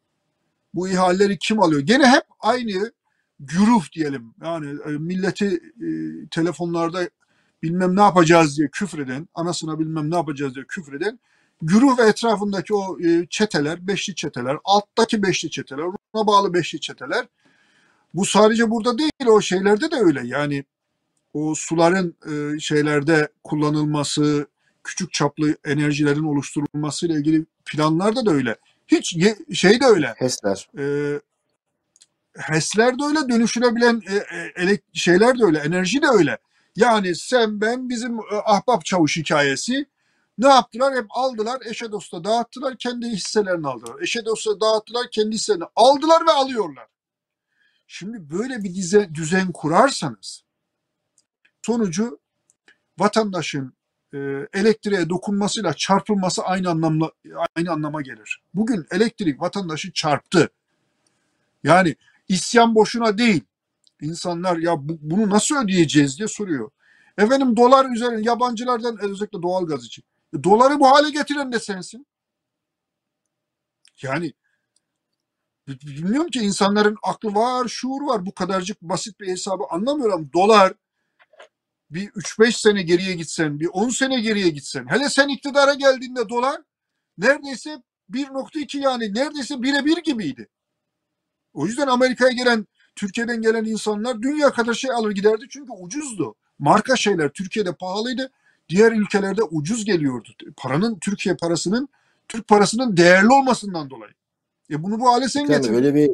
Bu ihaleleri kim alıyor? Gene hep aynı güruh diyelim. Yani e, milleti e, telefonlarda bilmem ne yapacağız diye küfreden, anasına bilmem ne yapacağız diye küfreden güruh ve etrafındaki o e, çeteler, beşli çeteler, alttaki beşli çeteler, ona bağlı beşli çeteler. Bu sadece burada değil, o şeylerde de öyle. Yani o suların e, şeylerde kullanılması, küçük çaplı enerjilerin oluşturulması ile ilgili planlarda da öyle. Hiç şey de öyle. HES'ler. E, HES'ler de öyle, dönüşülebilen e, e, şeyler de öyle, enerji de öyle. Yani sen ben bizim e, ahbap çavuş hikayesi ne yaptılar? Hep aldılar, eşe dosta dağıttılar, kendi hisselerini aldılar. Eşe dosta dağıttılar, kendi hisselerini aldılar ve alıyorlar. Şimdi böyle bir dize, düzen kurarsanız sonucu vatandaşın e, elektriğe dokunmasıyla çarpılması aynı anlamla aynı anlama gelir. Bugün elektrik vatandaşı çarptı. Yani isyan boşuna değil. İnsanlar ya bu- bunu nasıl ödeyeceğiz diye soruyor. Efendim dolar üzerine yabancılardan özellikle doğalgaz için. E, doları bu hale getiren de sensin. Yani bi- bilmiyorum ki insanların aklı var, şuur var. Bu kadarcık basit bir hesabı anlamıyorum. Dolar bir 3-5 sene geriye gitsen, bir 10 sene geriye gitsen, hele sen iktidara geldiğinde dolar neredeyse 1.2 yani neredeyse birebir gibiydi. O yüzden Amerika'ya gelen, Türkiye'den gelen insanlar dünya kadar şey alır giderdi çünkü ucuzdu. Marka şeyler Türkiye'de pahalıydı, diğer ülkelerde ucuz geliyordu. Paranın, Türkiye parasının, Türk parasının değerli olmasından dolayı. E bunu bu hale sen Yani getirdin. öyle bir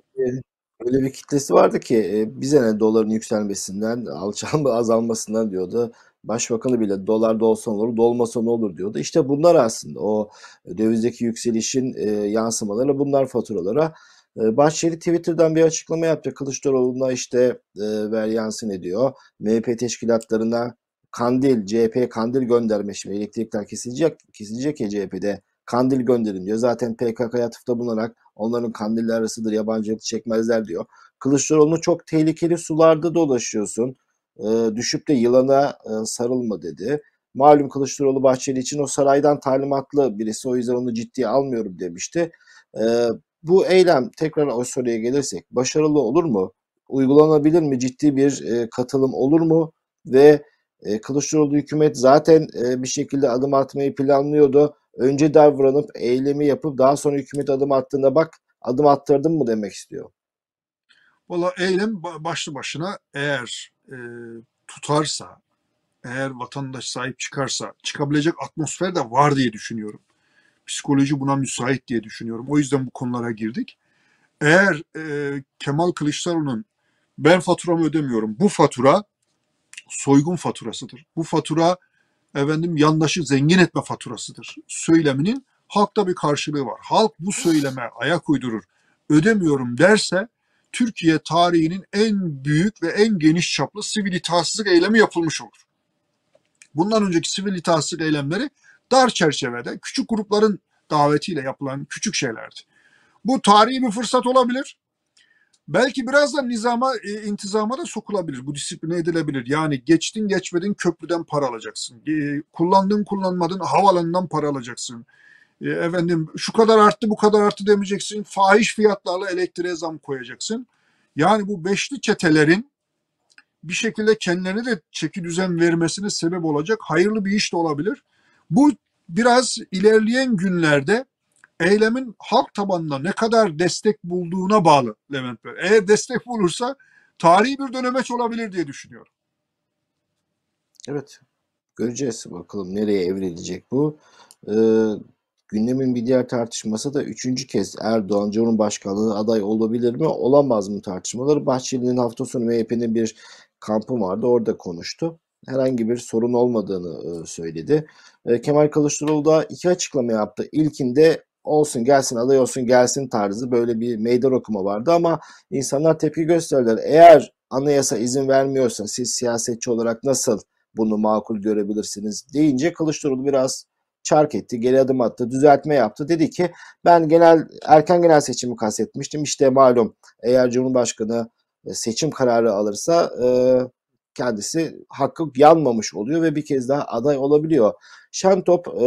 öyle bir kitlesi vardı ki e, bize ne doların yükselmesinden, alçalma azalmasından diyordu. Başbakanı bile dolar da olsa ne olur, dolmasa ne olur diyordu. İşte bunlar aslında o dövizdeki yükselişin e, yansımaları bunlar faturalara. E, Bahçeli Twitter'dan bir açıklama yaptı. Kılıçdaroğlu'na işte e, ver yansın ediyor. MHP teşkilatlarına kandil, CHP kandil gönderme şimdi elektrikler kesilecek, kesilecek ya CHP'de kandil gönderin diyor. Zaten PKK'ya atıfta bulunarak onların kandilleri arasıdır yabancılık çekmezler diyor. Kılıçdaroğlu çok tehlikeli sularda dolaşıyorsun. E, düşüp de yılana e, sarılma dedi. Malum Kılıçdaroğlu Bahçeli için o saraydan talimatlı birisi o yüzden onu ciddiye almıyorum demişti. E, bu eylem tekrar o soruya gelirsek başarılı olur mu? Uygulanabilir mi? Ciddi bir e, katılım olur mu? Ve e, Kılıçdaroğlu hükümet zaten e, bir şekilde adım atmayı planlıyordu. Önce davranıp eylemi yapıp daha sonra hükümet adım attığında bak adım attırdım mı demek istiyor. Valla eylem ba- başlı başına eğer e, tutarsa, eğer vatandaş sahip çıkarsa, çıkabilecek atmosfer de var diye düşünüyorum. Psikoloji buna müsait diye düşünüyorum. O yüzden bu konulara girdik. Eğer e, Kemal Kılıçdaroğlu'nun ben faturamı ödemiyorum, bu fatura soygun faturasıdır. Bu fatura efendim yandaşı zengin etme faturasıdır. Söyleminin halkta bir karşılığı var. Halk bu söyleme ayak uydurur. Ödemiyorum derse Türkiye tarihinin en büyük ve en geniş çaplı sivil itaatsizlik eylemi yapılmış olur. bundan önceki sivil itaatsizlik eylemleri dar çerçevede küçük grupların davetiyle yapılan küçük şeylerdi. Bu tarihi bir fırsat olabilir. Belki biraz da nizama, e, intizama da sokulabilir. Bu disipline edilebilir. Yani geçtin geçmedin köprüden para alacaksın. E, kullandın kullanmadın havalanından para alacaksın. E, efendim şu kadar arttı bu kadar arttı demeyeceksin. Fahiş fiyatlarla elektriğe zam koyacaksın. Yani bu beşli çetelerin bir şekilde kendilerine de çeki düzen vermesine sebep olacak hayırlı bir iş de olabilir. Bu biraz ilerleyen günlerde eylemin halk tabanında ne kadar destek bulduğuna bağlı Levent Bey. Eğer destek bulursa tarihi bir dönemeç olabilir diye düşünüyorum. Evet. Göreceğiz bakalım nereye evrilecek bu. Ee, gündemin bir diğer tartışması da üçüncü kez Erdoğan Cumhurbaşkanlığı aday olabilir mi olamaz mı tartışmaları. Bahçeli'nin hafta sonu MHP'nin bir kampı vardı orada konuştu. Herhangi bir sorun olmadığını e, söyledi. E, Kemal Kılıçdaroğlu da iki açıklama yaptı. İlkinde olsun gelsin aday olsun gelsin tarzı böyle bir meydan okuma vardı ama insanlar tepki gösterdiler. Eğer anayasa izin vermiyorsa siz siyasetçi olarak nasıl bunu makul görebilirsiniz deyince Kılıçdaroğlu biraz çark etti, geri adım attı, düzeltme yaptı. Dedi ki ben genel erken genel seçimi kastetmiştim. İşte malum eğer Cumhurbaşkanı e, seçim kararı alırsa e, kendisi hakkı yanmamış oluyor ve bir kez daha aday olabiliyor. Şentop, e,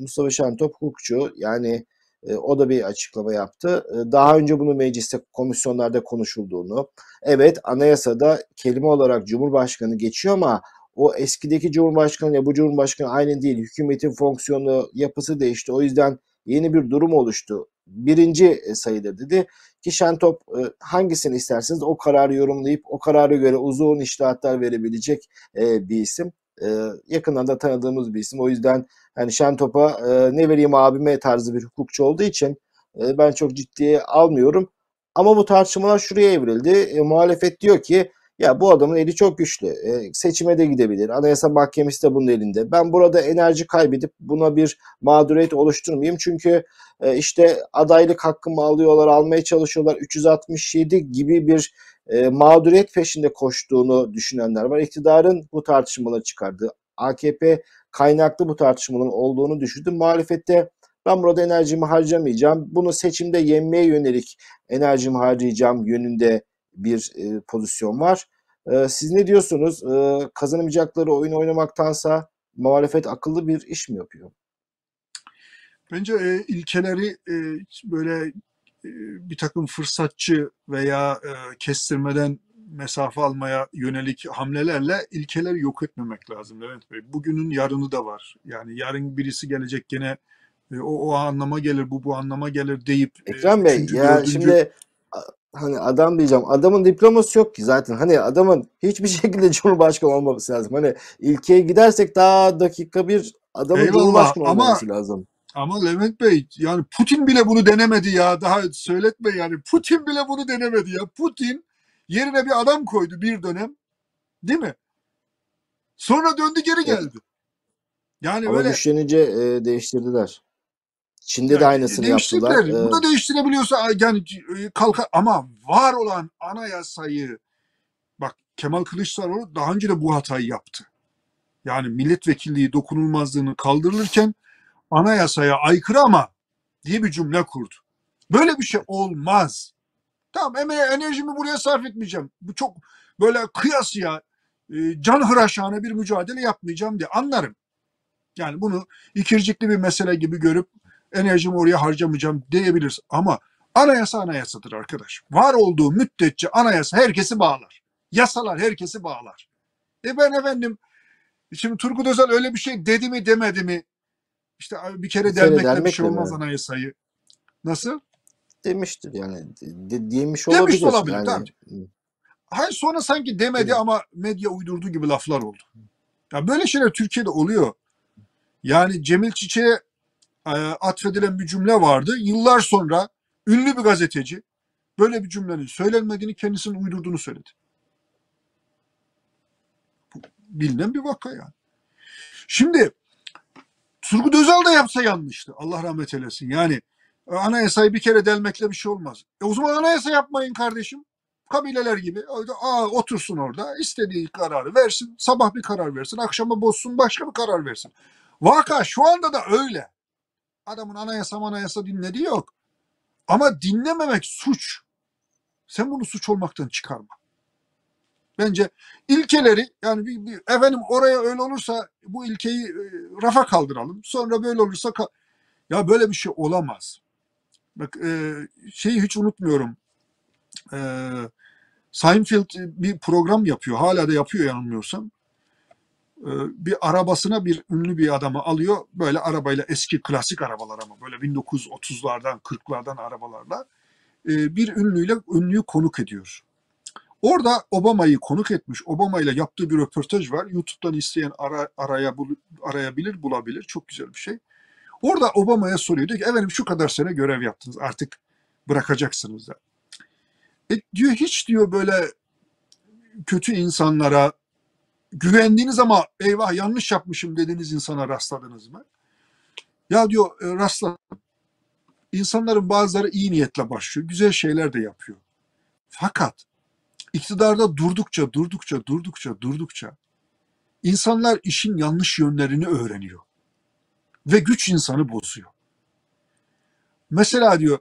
Mustafa Şentop hukukçu yani e, o da bir açıklama yaptı. E, daha önce bunu mecliste komisyonlarda konuşulduğunu, evet anayasada kelime olarak Cumhurbaşkanı geçiyor ama o eskideki Cumhurbaşkanı ile bu Cumhurbaşkanı aynı değil. Hükümetin fonksiyonu, yapısı değişti. O yüzden yeni bir durum oluştu. Birinci e, sayıdır dedi ki Şentop e, hangisini isterseniz o kararı yorumlayıp o karara göre uzun iştahatlar verebilecek e, bir isim. E, yakından da tanıdığımız bir isim. O yüzden hani Şentop'a e, ne vereyim abime tarzı bir hukukçu olduğu için e, ben çok ciddiye almıyorum. Ama bu tartışmalar şuraya evrildi. E, muhalefet diyor ki ya bu adamın eli çok güçlü. E, seçime de gidebilir. Anayasa Mahkemesi de bunun elinde. Ben burada enerji kaybedip buna bir mağduriyet oluşturmayayım. Çünkü e, işte adaylık hakkımı alıyorlar, almaya çalışıyorlar. 367 gibi bir e, mağduriyet peşinde koştuğunu düşünenler var. İktidarın bu tartışmaları çıkardığı, AKP kaynaklı bu tartışmaların olduğunu düşündü. Muhalefette ben burada enerjimi harcamayacağım. Bunu seçimde yenmeye yönelik enerjimi harcayacağım yönünde bir e, pozisyon var. E, siz ne diyorsunuz? E, kazanamayacakları oyun oynamaktansa muhalefet akıllı bir iş mi yapıyor? Bence e, ilkeleri e, böyle e, bir takım fırsatçı veya e, kestirmeden mesafe almaya yönelik hamlelerle ilkeleri yok etmemek lazım Levent Bey. Bugünün yarını da var. Yani yarın birisi gelecek gene e, o, o anlama gelir, bu bu anlama gelir deyip e, Ekrem Bey üçüncü, ya dördüncü- şimdi hani adam diyeceğim adamın diploması yok ki zaten hani adamın hiçbir şekilde cumhurbaşkanı olmaması lazım. Hani ilkeye gidersek daha dakika bir adamın Eyvallah, cumhurbaşkanı ama- olmaması lazım. Ama Levent Bey yani Putin bile bunu denemedi ya. Daha söyletme yani. Putin bile bunu denemedi ya. Putin yerine bir adam koydu bir dönem. Değil mi? Sonra döndü geri geldi. Yani Ama öyle güçlenince e, değiştirdiler. Çin'de de Yani aynısını değiştirdiler. yaptılar. Bu E, da değiştirebiliyorsa yani kalka ama var olan anayasayı bak Kemal Kılıçdaroğlu daha önce de bu hatayı yaptı. Yani milletvekilliği dokunulmazlığını kaldırılırken anayasaya aykırı ama diye bir cümle kurdu. Böyle bir şey olmaz. Tamam emeğe enerjimi buraya sarf etmeyeceğim. Bu çok böyle kıyasıya e, can hıraşane bir mücadele yapmayacağım diye anlarım. Yani bunu ikircikli bir mesele gibi görüp enerjimi oraya harcamayacağım diyebiliriz. Ama anayasa anayasadır arkadaş. Var olduğu müddetçe anayasa herkesi bağlar. Yasalar herkesi bağlar. E ben efendim şimdi Turgut Özal öyle bir şey dedi mi demedi mi? İşte bir kere Bir delmekle bir delmekle şey olmaz mi? anayasayı. Nasıl? demiştir yani de, demiş Demiş olabilir. olabilir, yani, tamam. Hayır sonra sanki demedi Evet. ama medya uydurduğu gibi laflar oldu. Ya böyle şeyler Türkiye'de oluyor. Yani Cemil Çiçek'e atfedilen bir cümle vardı. Yıllar sonra ünlü bir gazeteci böyle bir cümlenin söylenmediğini kendisinin uydurduğunu söyledi. Bu bilinen bir vaka yani. Şimdi Turgut Özal da yapsa yanlıştı. Allah rahmet eylesin. Yani e, anayasayı bir kere delmekle bir şey olmaz. E o zaman anayasa yapmayın kardeşim. Kabileler gibi aa, otursun orada istediği kararı versin. Sabah bir karar versin. Akşama bozsun başka bir karar versin. Vaka şu anda da öyle. Adamın anayasa anayasa dinlediği yok. Ama dinlememek suç. Sen bunu suç olmaktan çıkarma. Bence ilkeleri yani bir, bir- efendim oraya öyle olursa bu ilkeyi e, rafa kaldıralım. Sonra böyle olursa ka- ya böyle bir şey olamaz. Bak e, şeyi hiç unutmuyorum. E, Seinfeld bir program yapıyor. Hala da yapıyor yanılmıyorsam. E, bir arabasına bir ünlü bir adamı alıyor. Böyle arabayla eski klasik arabalar ama böyle 1930'lardan 40'lardan arabalarla e, bir ünlüyle ünlüyü konuk ediyor. Orada Obama'yı konuk etmiş. Obama ile yaptığı bir röportaj var. YouTube'dan isteyen ara, araya bul- arayabilir, bulabilir. Çok güzel bir şey. Orada Obama'ya soruyor. Diyor ki efendim şu kadar sene görev yaptınız. Artık bırakacaksınız da. E, diyor hiç diyor böyle kötü insanlara güvendiğiniz ama eyvah yanlış yapmışım dediğiniz insana rastladınız mı? Ya diyor e, rastladım. İnsanların bazıları iyi niyetle başlıyor. Güzel şeyler de yapıyor. Fakat iktidarda durdukça, durdukça, durdukça, durdukça insanlar işin yanlış yönlerini öğreniyor. Ve güç insanı bozuyor. Mesela diyor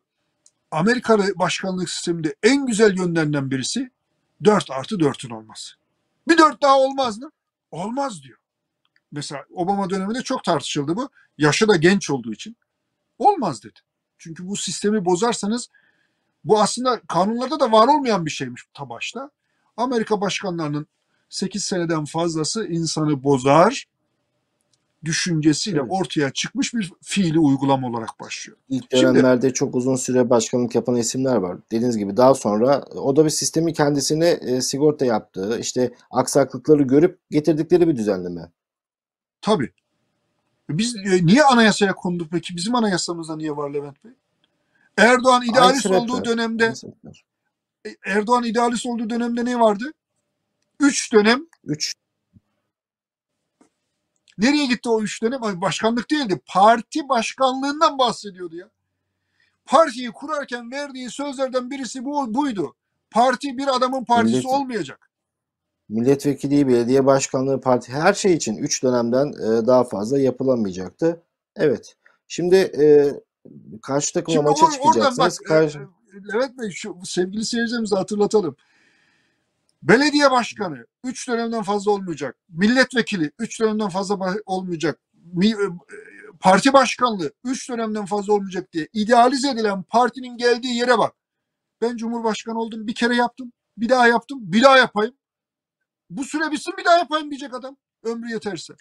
Amerika başkanlık sisteminde en güzel yönlerinden birisi 4 artı 4'ün olması. Bir 4 daha olmaz mı? Olmaz diyor. Mesela Obama döneminde çok tartışıldı bu. Yaşı da genç olduğu için. Olmaz dedi. Çünkü bu sistemi bozarsanız bu aslında kanunlarda da var olmayan bir şeymiş ta başta. Amerika başkanlarının 8 seneden fazlası insanı bozar düşüncesiyle Evet. ortaya çıkmış bir fiili uygulama olarak başlıyor. İlk Şimdi- dönemlerde çok uzun süre başkanlık yapan isimler var. Dediğiniz gibi daha sonra o da bir sistemi kendisine e, sigorta yaptığı, işte aksaklıkları görüp getirdikleri bir düzenleme. Tabii. Biz e, niye anayasaya konduk peki? Bizim anayasamızda niye var Levent Bey? Erdoğan idealist sebepler. olduğu dönemde Aynı sebepler. e, Erdoğan idealist olduğu dönemde ne vardı? Üç dönem. Üç. Nereye gitti o üç dönem? Başkanlık değildi. Parti başkanlığından bahsediyordu ya. Partiyi kurarken verdiği sözlerden birisi bu buydu. Parti bir adamın partisi Millet- olmayacak. Milletvekili, belediye başkanlığı, parti her şey için 3 dönemden e, daha fazla yapılamayacaktı. Evet. Şimdi e, karşı takımla maça or- oradan bak çıkacaksınız. Karşı... e, e, Levent Bey şu sevgili seyircilerimize hatırlatalım. Belediye başkanı 3 dönemden fazla olmayacak. Milletvekili 3 dönemden fazla olmayacak. E, Parti başkanlığı 3 dönemden fazla olmayacak diye idealize edilen partinin geldiği yere bak. Ben cumhurbaşkanı oldum bir kere yaptım. Bir daha yaptım. Bir daha yapayım. Bu süre bitsin bir daha yapayım diyecek adam. Ömrü yeterse.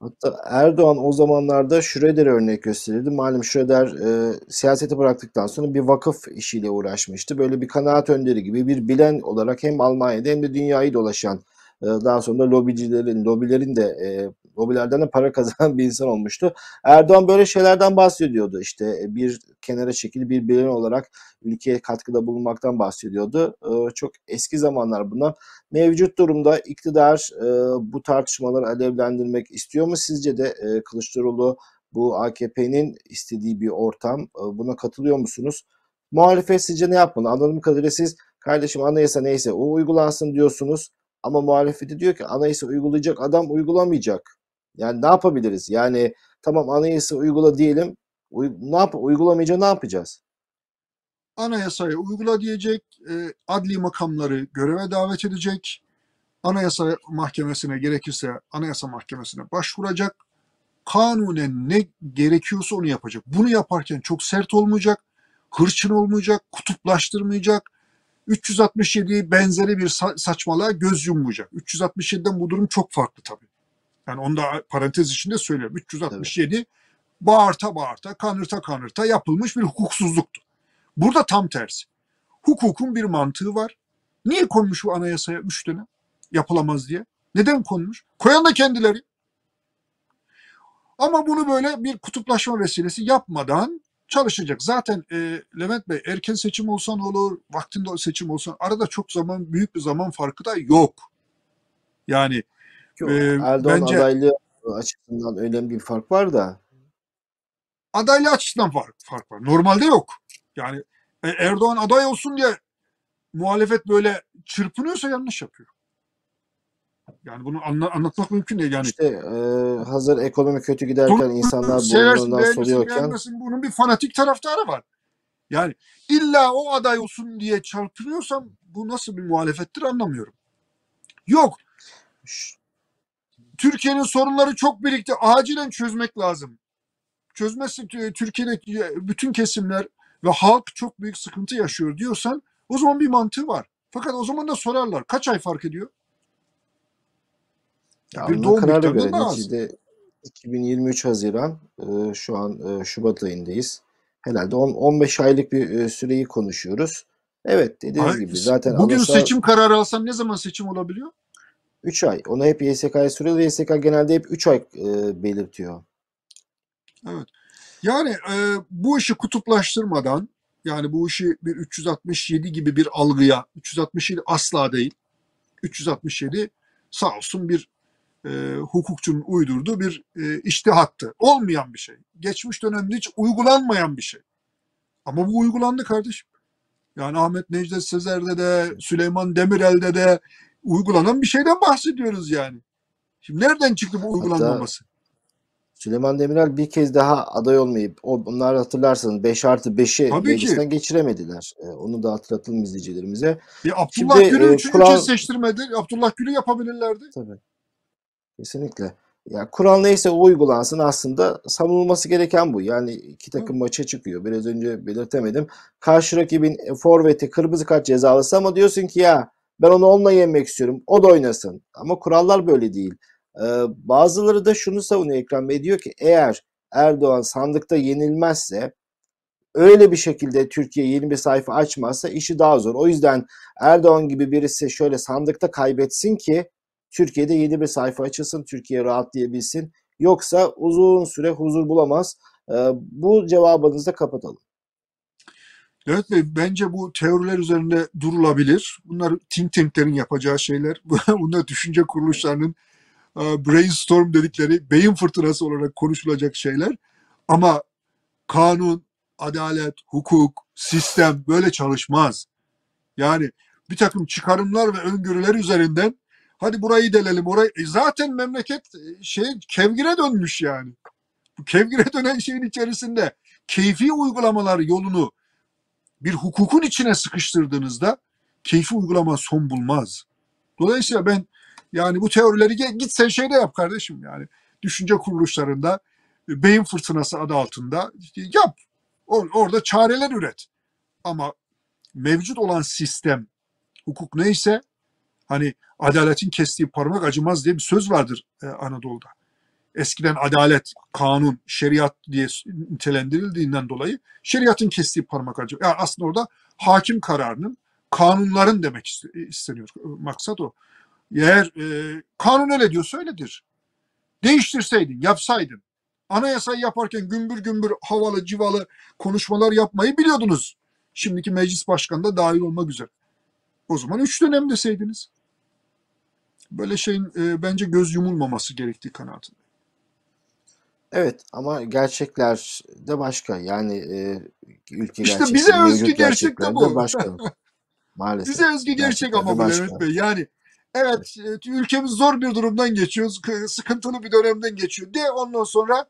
Hatta Erdoğan o zamanlarda Schröder'e örnek gösterirdi. Malum Schröder e, siyaseti bıraktıktan sonra bir vakıf işiyle uğraşmıştı. Böyle bir kanaat önderi gibi bir bilen olarak hem Almanya'da hem de dünyayı dolaşan e, daha sonra lobicilerin, lobilerin de e, lobilerden de para kazanan bir insan olmuştu. Erdoğan böyle şeylerden bahsediyordu. İşte e, bir kenara çekili bir bilen olarak ülkeye katkıda bulunmaktan bahsediyordu. E, çok eski zamanlar bunlar. Mevcut durumda iktidar e, bu tartışmaları alevlendirmek istiyor mu sizce de e, Kılıçdaroğlu bu AKP'nin istediği bir ortam buna katılıyor musunuz? Muhalefet sizce ne yapmalı? Anladığım kadarıyla siz kardeşim anayasa neyse o uygulansın diyorsunuz ama muhalefeti diyor ki anayasa uygulayacak adam uygulamayacak. Yani ne yapabiliriz? Yani tamam anayasa uygula diyelim. Uy- ne yap uygulamayınca ne yapacağız? anayasaya uygula diyecek, e, adli makamları göreve davet edecek, anayasa mahkemesine gerekirse anayasa mahkemesine başvuracak, kanunen ne gerekiyorsa onu yapacak. Bunu yaparken çok sert olmayacak, hırçın olmayacak, kutuplaştırmayacak, 367 benzeri bir sa- saçmalığa göz yummayacak. 367'den bu durum çok farklı tabii. Yani onu da parantez içinde söylüyorum. 367 bağırta bağırta, kanırta kanırta yapılmış bir hukuksuzluktu. Burada tam tersi. Hukukun bir mantığı var. Niye konmuş bu anayasaya üç dönem? Yapılamaz diye. Neden konmuş? Koyan da kendileri. Ama bunu böyle bir kutuplaşma vesilesi yapmadan çalışacak. Zaten e, Levent Bey erken seçim olsa ne olur, vaktinde seçim olsa arada çok zaman, büyük bir zaman farkı da yok. Yani Yok, Ee, Erdoğan bence- adaylığı açısından önemli bir fark var da. adaylı açısından fark, fark var. Normalde yok. Yani e, Erdoğan aday olsun diye muhalefet böyle çırpınıyorsa yanlış yapıyor. Yani bunu anla- anlatmak mümkün değil. Yani İşte e, hazır ekonomi kötü giderken Bunu insanlar burnundan soruyorken bunun bir fanatik taraftarı var. Yani illa o aday olsun diye çarpılıyorsam bu nasıl bir muhalefettir anlamıyorum. Yok. Türkiye'nin sorunları çok birikti. Acilen çözmek lazım. Çözmezse Tü- Türkiye'deki bütün kesimler ve halk çok büyük sıkıntı yaşıyor diyorsan o zaman bir mantığı var. Fakat o zaman da sorarlar. Kaç ay fark ediyor? Ya Bir doğum karara göre neticede 2023 Haziran e, şu an e, Şubat ayındayız. Herhalde on- 15 aylık bir e, süreyi konuşuyoruz. Evet dediğiniz Ay, gibi zaten Bugün anayasa seçim kararı alsan ne zaman seçim olabiliyor? 3 ay. Onu hep YSK'ya soruyor. YSK genelde hep 3 ay e, belirtiyor. Evet. Yani e, bu işi kutuplaştırmadan yani bu işi bir 367 gibi bir algıya 367 asla değil 367 sağ olsun bir e, hukukçunun uydurduğu bir e, iştihattı. Olmayan bir şey. Geçmiş dönemde hiç uygulanmayan bir şey. Ama bu uygulandı kardeşim. Yani Ahmet Necdet Sezer'de de Süleyman Demirel'de de uygulanan bir şeyden bahsediyoruz yani. Şimdi nereden çıktı bu uygulanmaması? Süleyman Demirel bir kez daha aday olmayıp onlar hatırlarsanız 5 artı 5'i Tabii ki. meclisten geçiremediler. E, onu da hatırlatalım izleyicilerimize. E, Abdullah Şimdi, Gül'ü e, üçüncü Kur'an- kez seçtirmedi. Abdullah Gül'ü yapabilirlerdi. Tabii. Kesinlikle. Ya kural neyse o uygulansın aslında savunulması gereken bu. Yani iki takım maça çıkıyor. Biraz önce belirtemedim. Karşı rakibin forveti kırmızı kart cezalısı ama diyorsun ki ya ben onu onunla yenmek istiyorum. O da oynasın. Ama kurallar böyle değil. Ee, bazıları da şunu savunuyor Ekrem Bey diyor ki eğer Erdoğan sandıkta yenilmezse öyle bir şekilde Türkiye yeni bir sayfa açmazsa işi daha zor. O yüzden Erdoğan gibi birisi şöyle sandıkta kaybetsin ki Türkiye'de yeni bir sayfa açılsın, Türkiye rahatlayabilsin. Yoksa uzun süre huzur bulamaz. Ee, bu cevabınızı da kapatalım. Evet Bey, bence bu teoriler üzerinde durulabilir. Bunlar think tanklerin yapacağı şeyler. Bunlar düşünce kuruluşlarının e, brainstorm dedikleri beyin fırtınası olarak konuşulacak şeyler. Ama kanun, adalet, hukuk, sistem böyle çalışmaz. Yani bir takım çıkarımlar ve öngörüler üzerinden hadi burayı delelim orayı. E zaten memleket şey kevgire dönmüş yani. Bu kevgire dönen şeyin içerisinde keyfi uygulamalar yolunu bir hukukun içine sıkıştırdığınızda keyfi uygulama son bulmaz. Dolayısıyla ben yani bu teorileri git sen şeyde yap kardeşim yani düşünce kuruluşlarında e, beyin fırtınası adı altında yap. Or- orada çareler üret. Ama mevcut olan sistem hukuk neyse hani adaletin kestiği parmak acımaz diye bir söz vardır e, Anadolu'da. Eskiden adalet, kanun, şeriat diye nitelendirildiğinden dolayı şeriatın kestiği parmak acı. Yani aslında orada hakim kararının, kanunların demek iste- isteniyor. Maksat o. Eğer e, kanun öyle diyorsa öyledir. Değiştirseydin, yapsaydın. Anayasayı yaparken gümbür gümbür havalı civalı konuşmalar yapmayı biliyordunuz. Şimdiki meclis başkanı da dahil olmak üzere. O zaman üç dönem deseydiniz. Böyle şeyin e, bence göz yumulmaması gerektiği kanaatinde. Evet ama gerçekler de başka. Yani e, ülke İşte gerçekleri, bize mevcut özgü gerçek de gerçekler bu. başka. Maalesef. Bize özgü gerçek Gerçekler ama bu başka. Levent Bey. Yani evet e, ülkemiz zor bir durumdan geçiyor. sıkı- Sıkıntılı bir dönemden geçiyor. De ondan sonra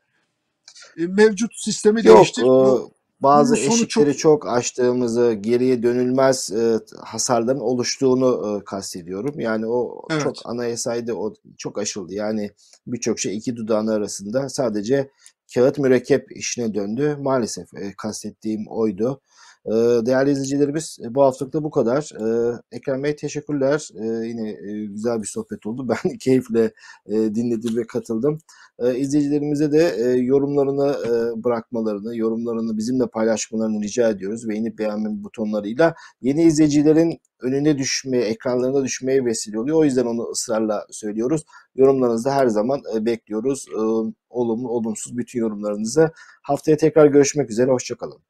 e, mevcut sistemi Yok, değiştir. e, Bu- bazı eşikleri çok- çok aştığımızı, geriye dönülmez e, hasarların oluştuğunu e, kastediyorum. Yani o Evet. çok anayasaydı o çok aşıldı. Yani birçok şey iki dudağın arasında sadece kağıt mürekkep işine döndü. Maalesef e, kastettiğim oydu. E, değerli izleyicilerimiz e, bu haftalık da bu kadar. E, Ekrem Bey teşekkürler. E, yine e, güzel bir sohbet oldu. Ben keyifle e, dinledim ve katıldım. E, izleyicilerimize de yorumlarını bırakmalarını, yorumlarını bizimle paylaşmalarını rica ediyoruz. Beğenip beğenme butonlarıyla yeni izleyicilerin önüne düşmeye, ekranlarına düşmeye vesile oluyor. O yüzden onu ısrarla söylüyoruz. Yorumlarınızı her zaman bekliyoruz. Olumlu, olumsuz bütün yorumlarınızı. Haftaya tekrar görüşmek üzere. Hoşçakalın.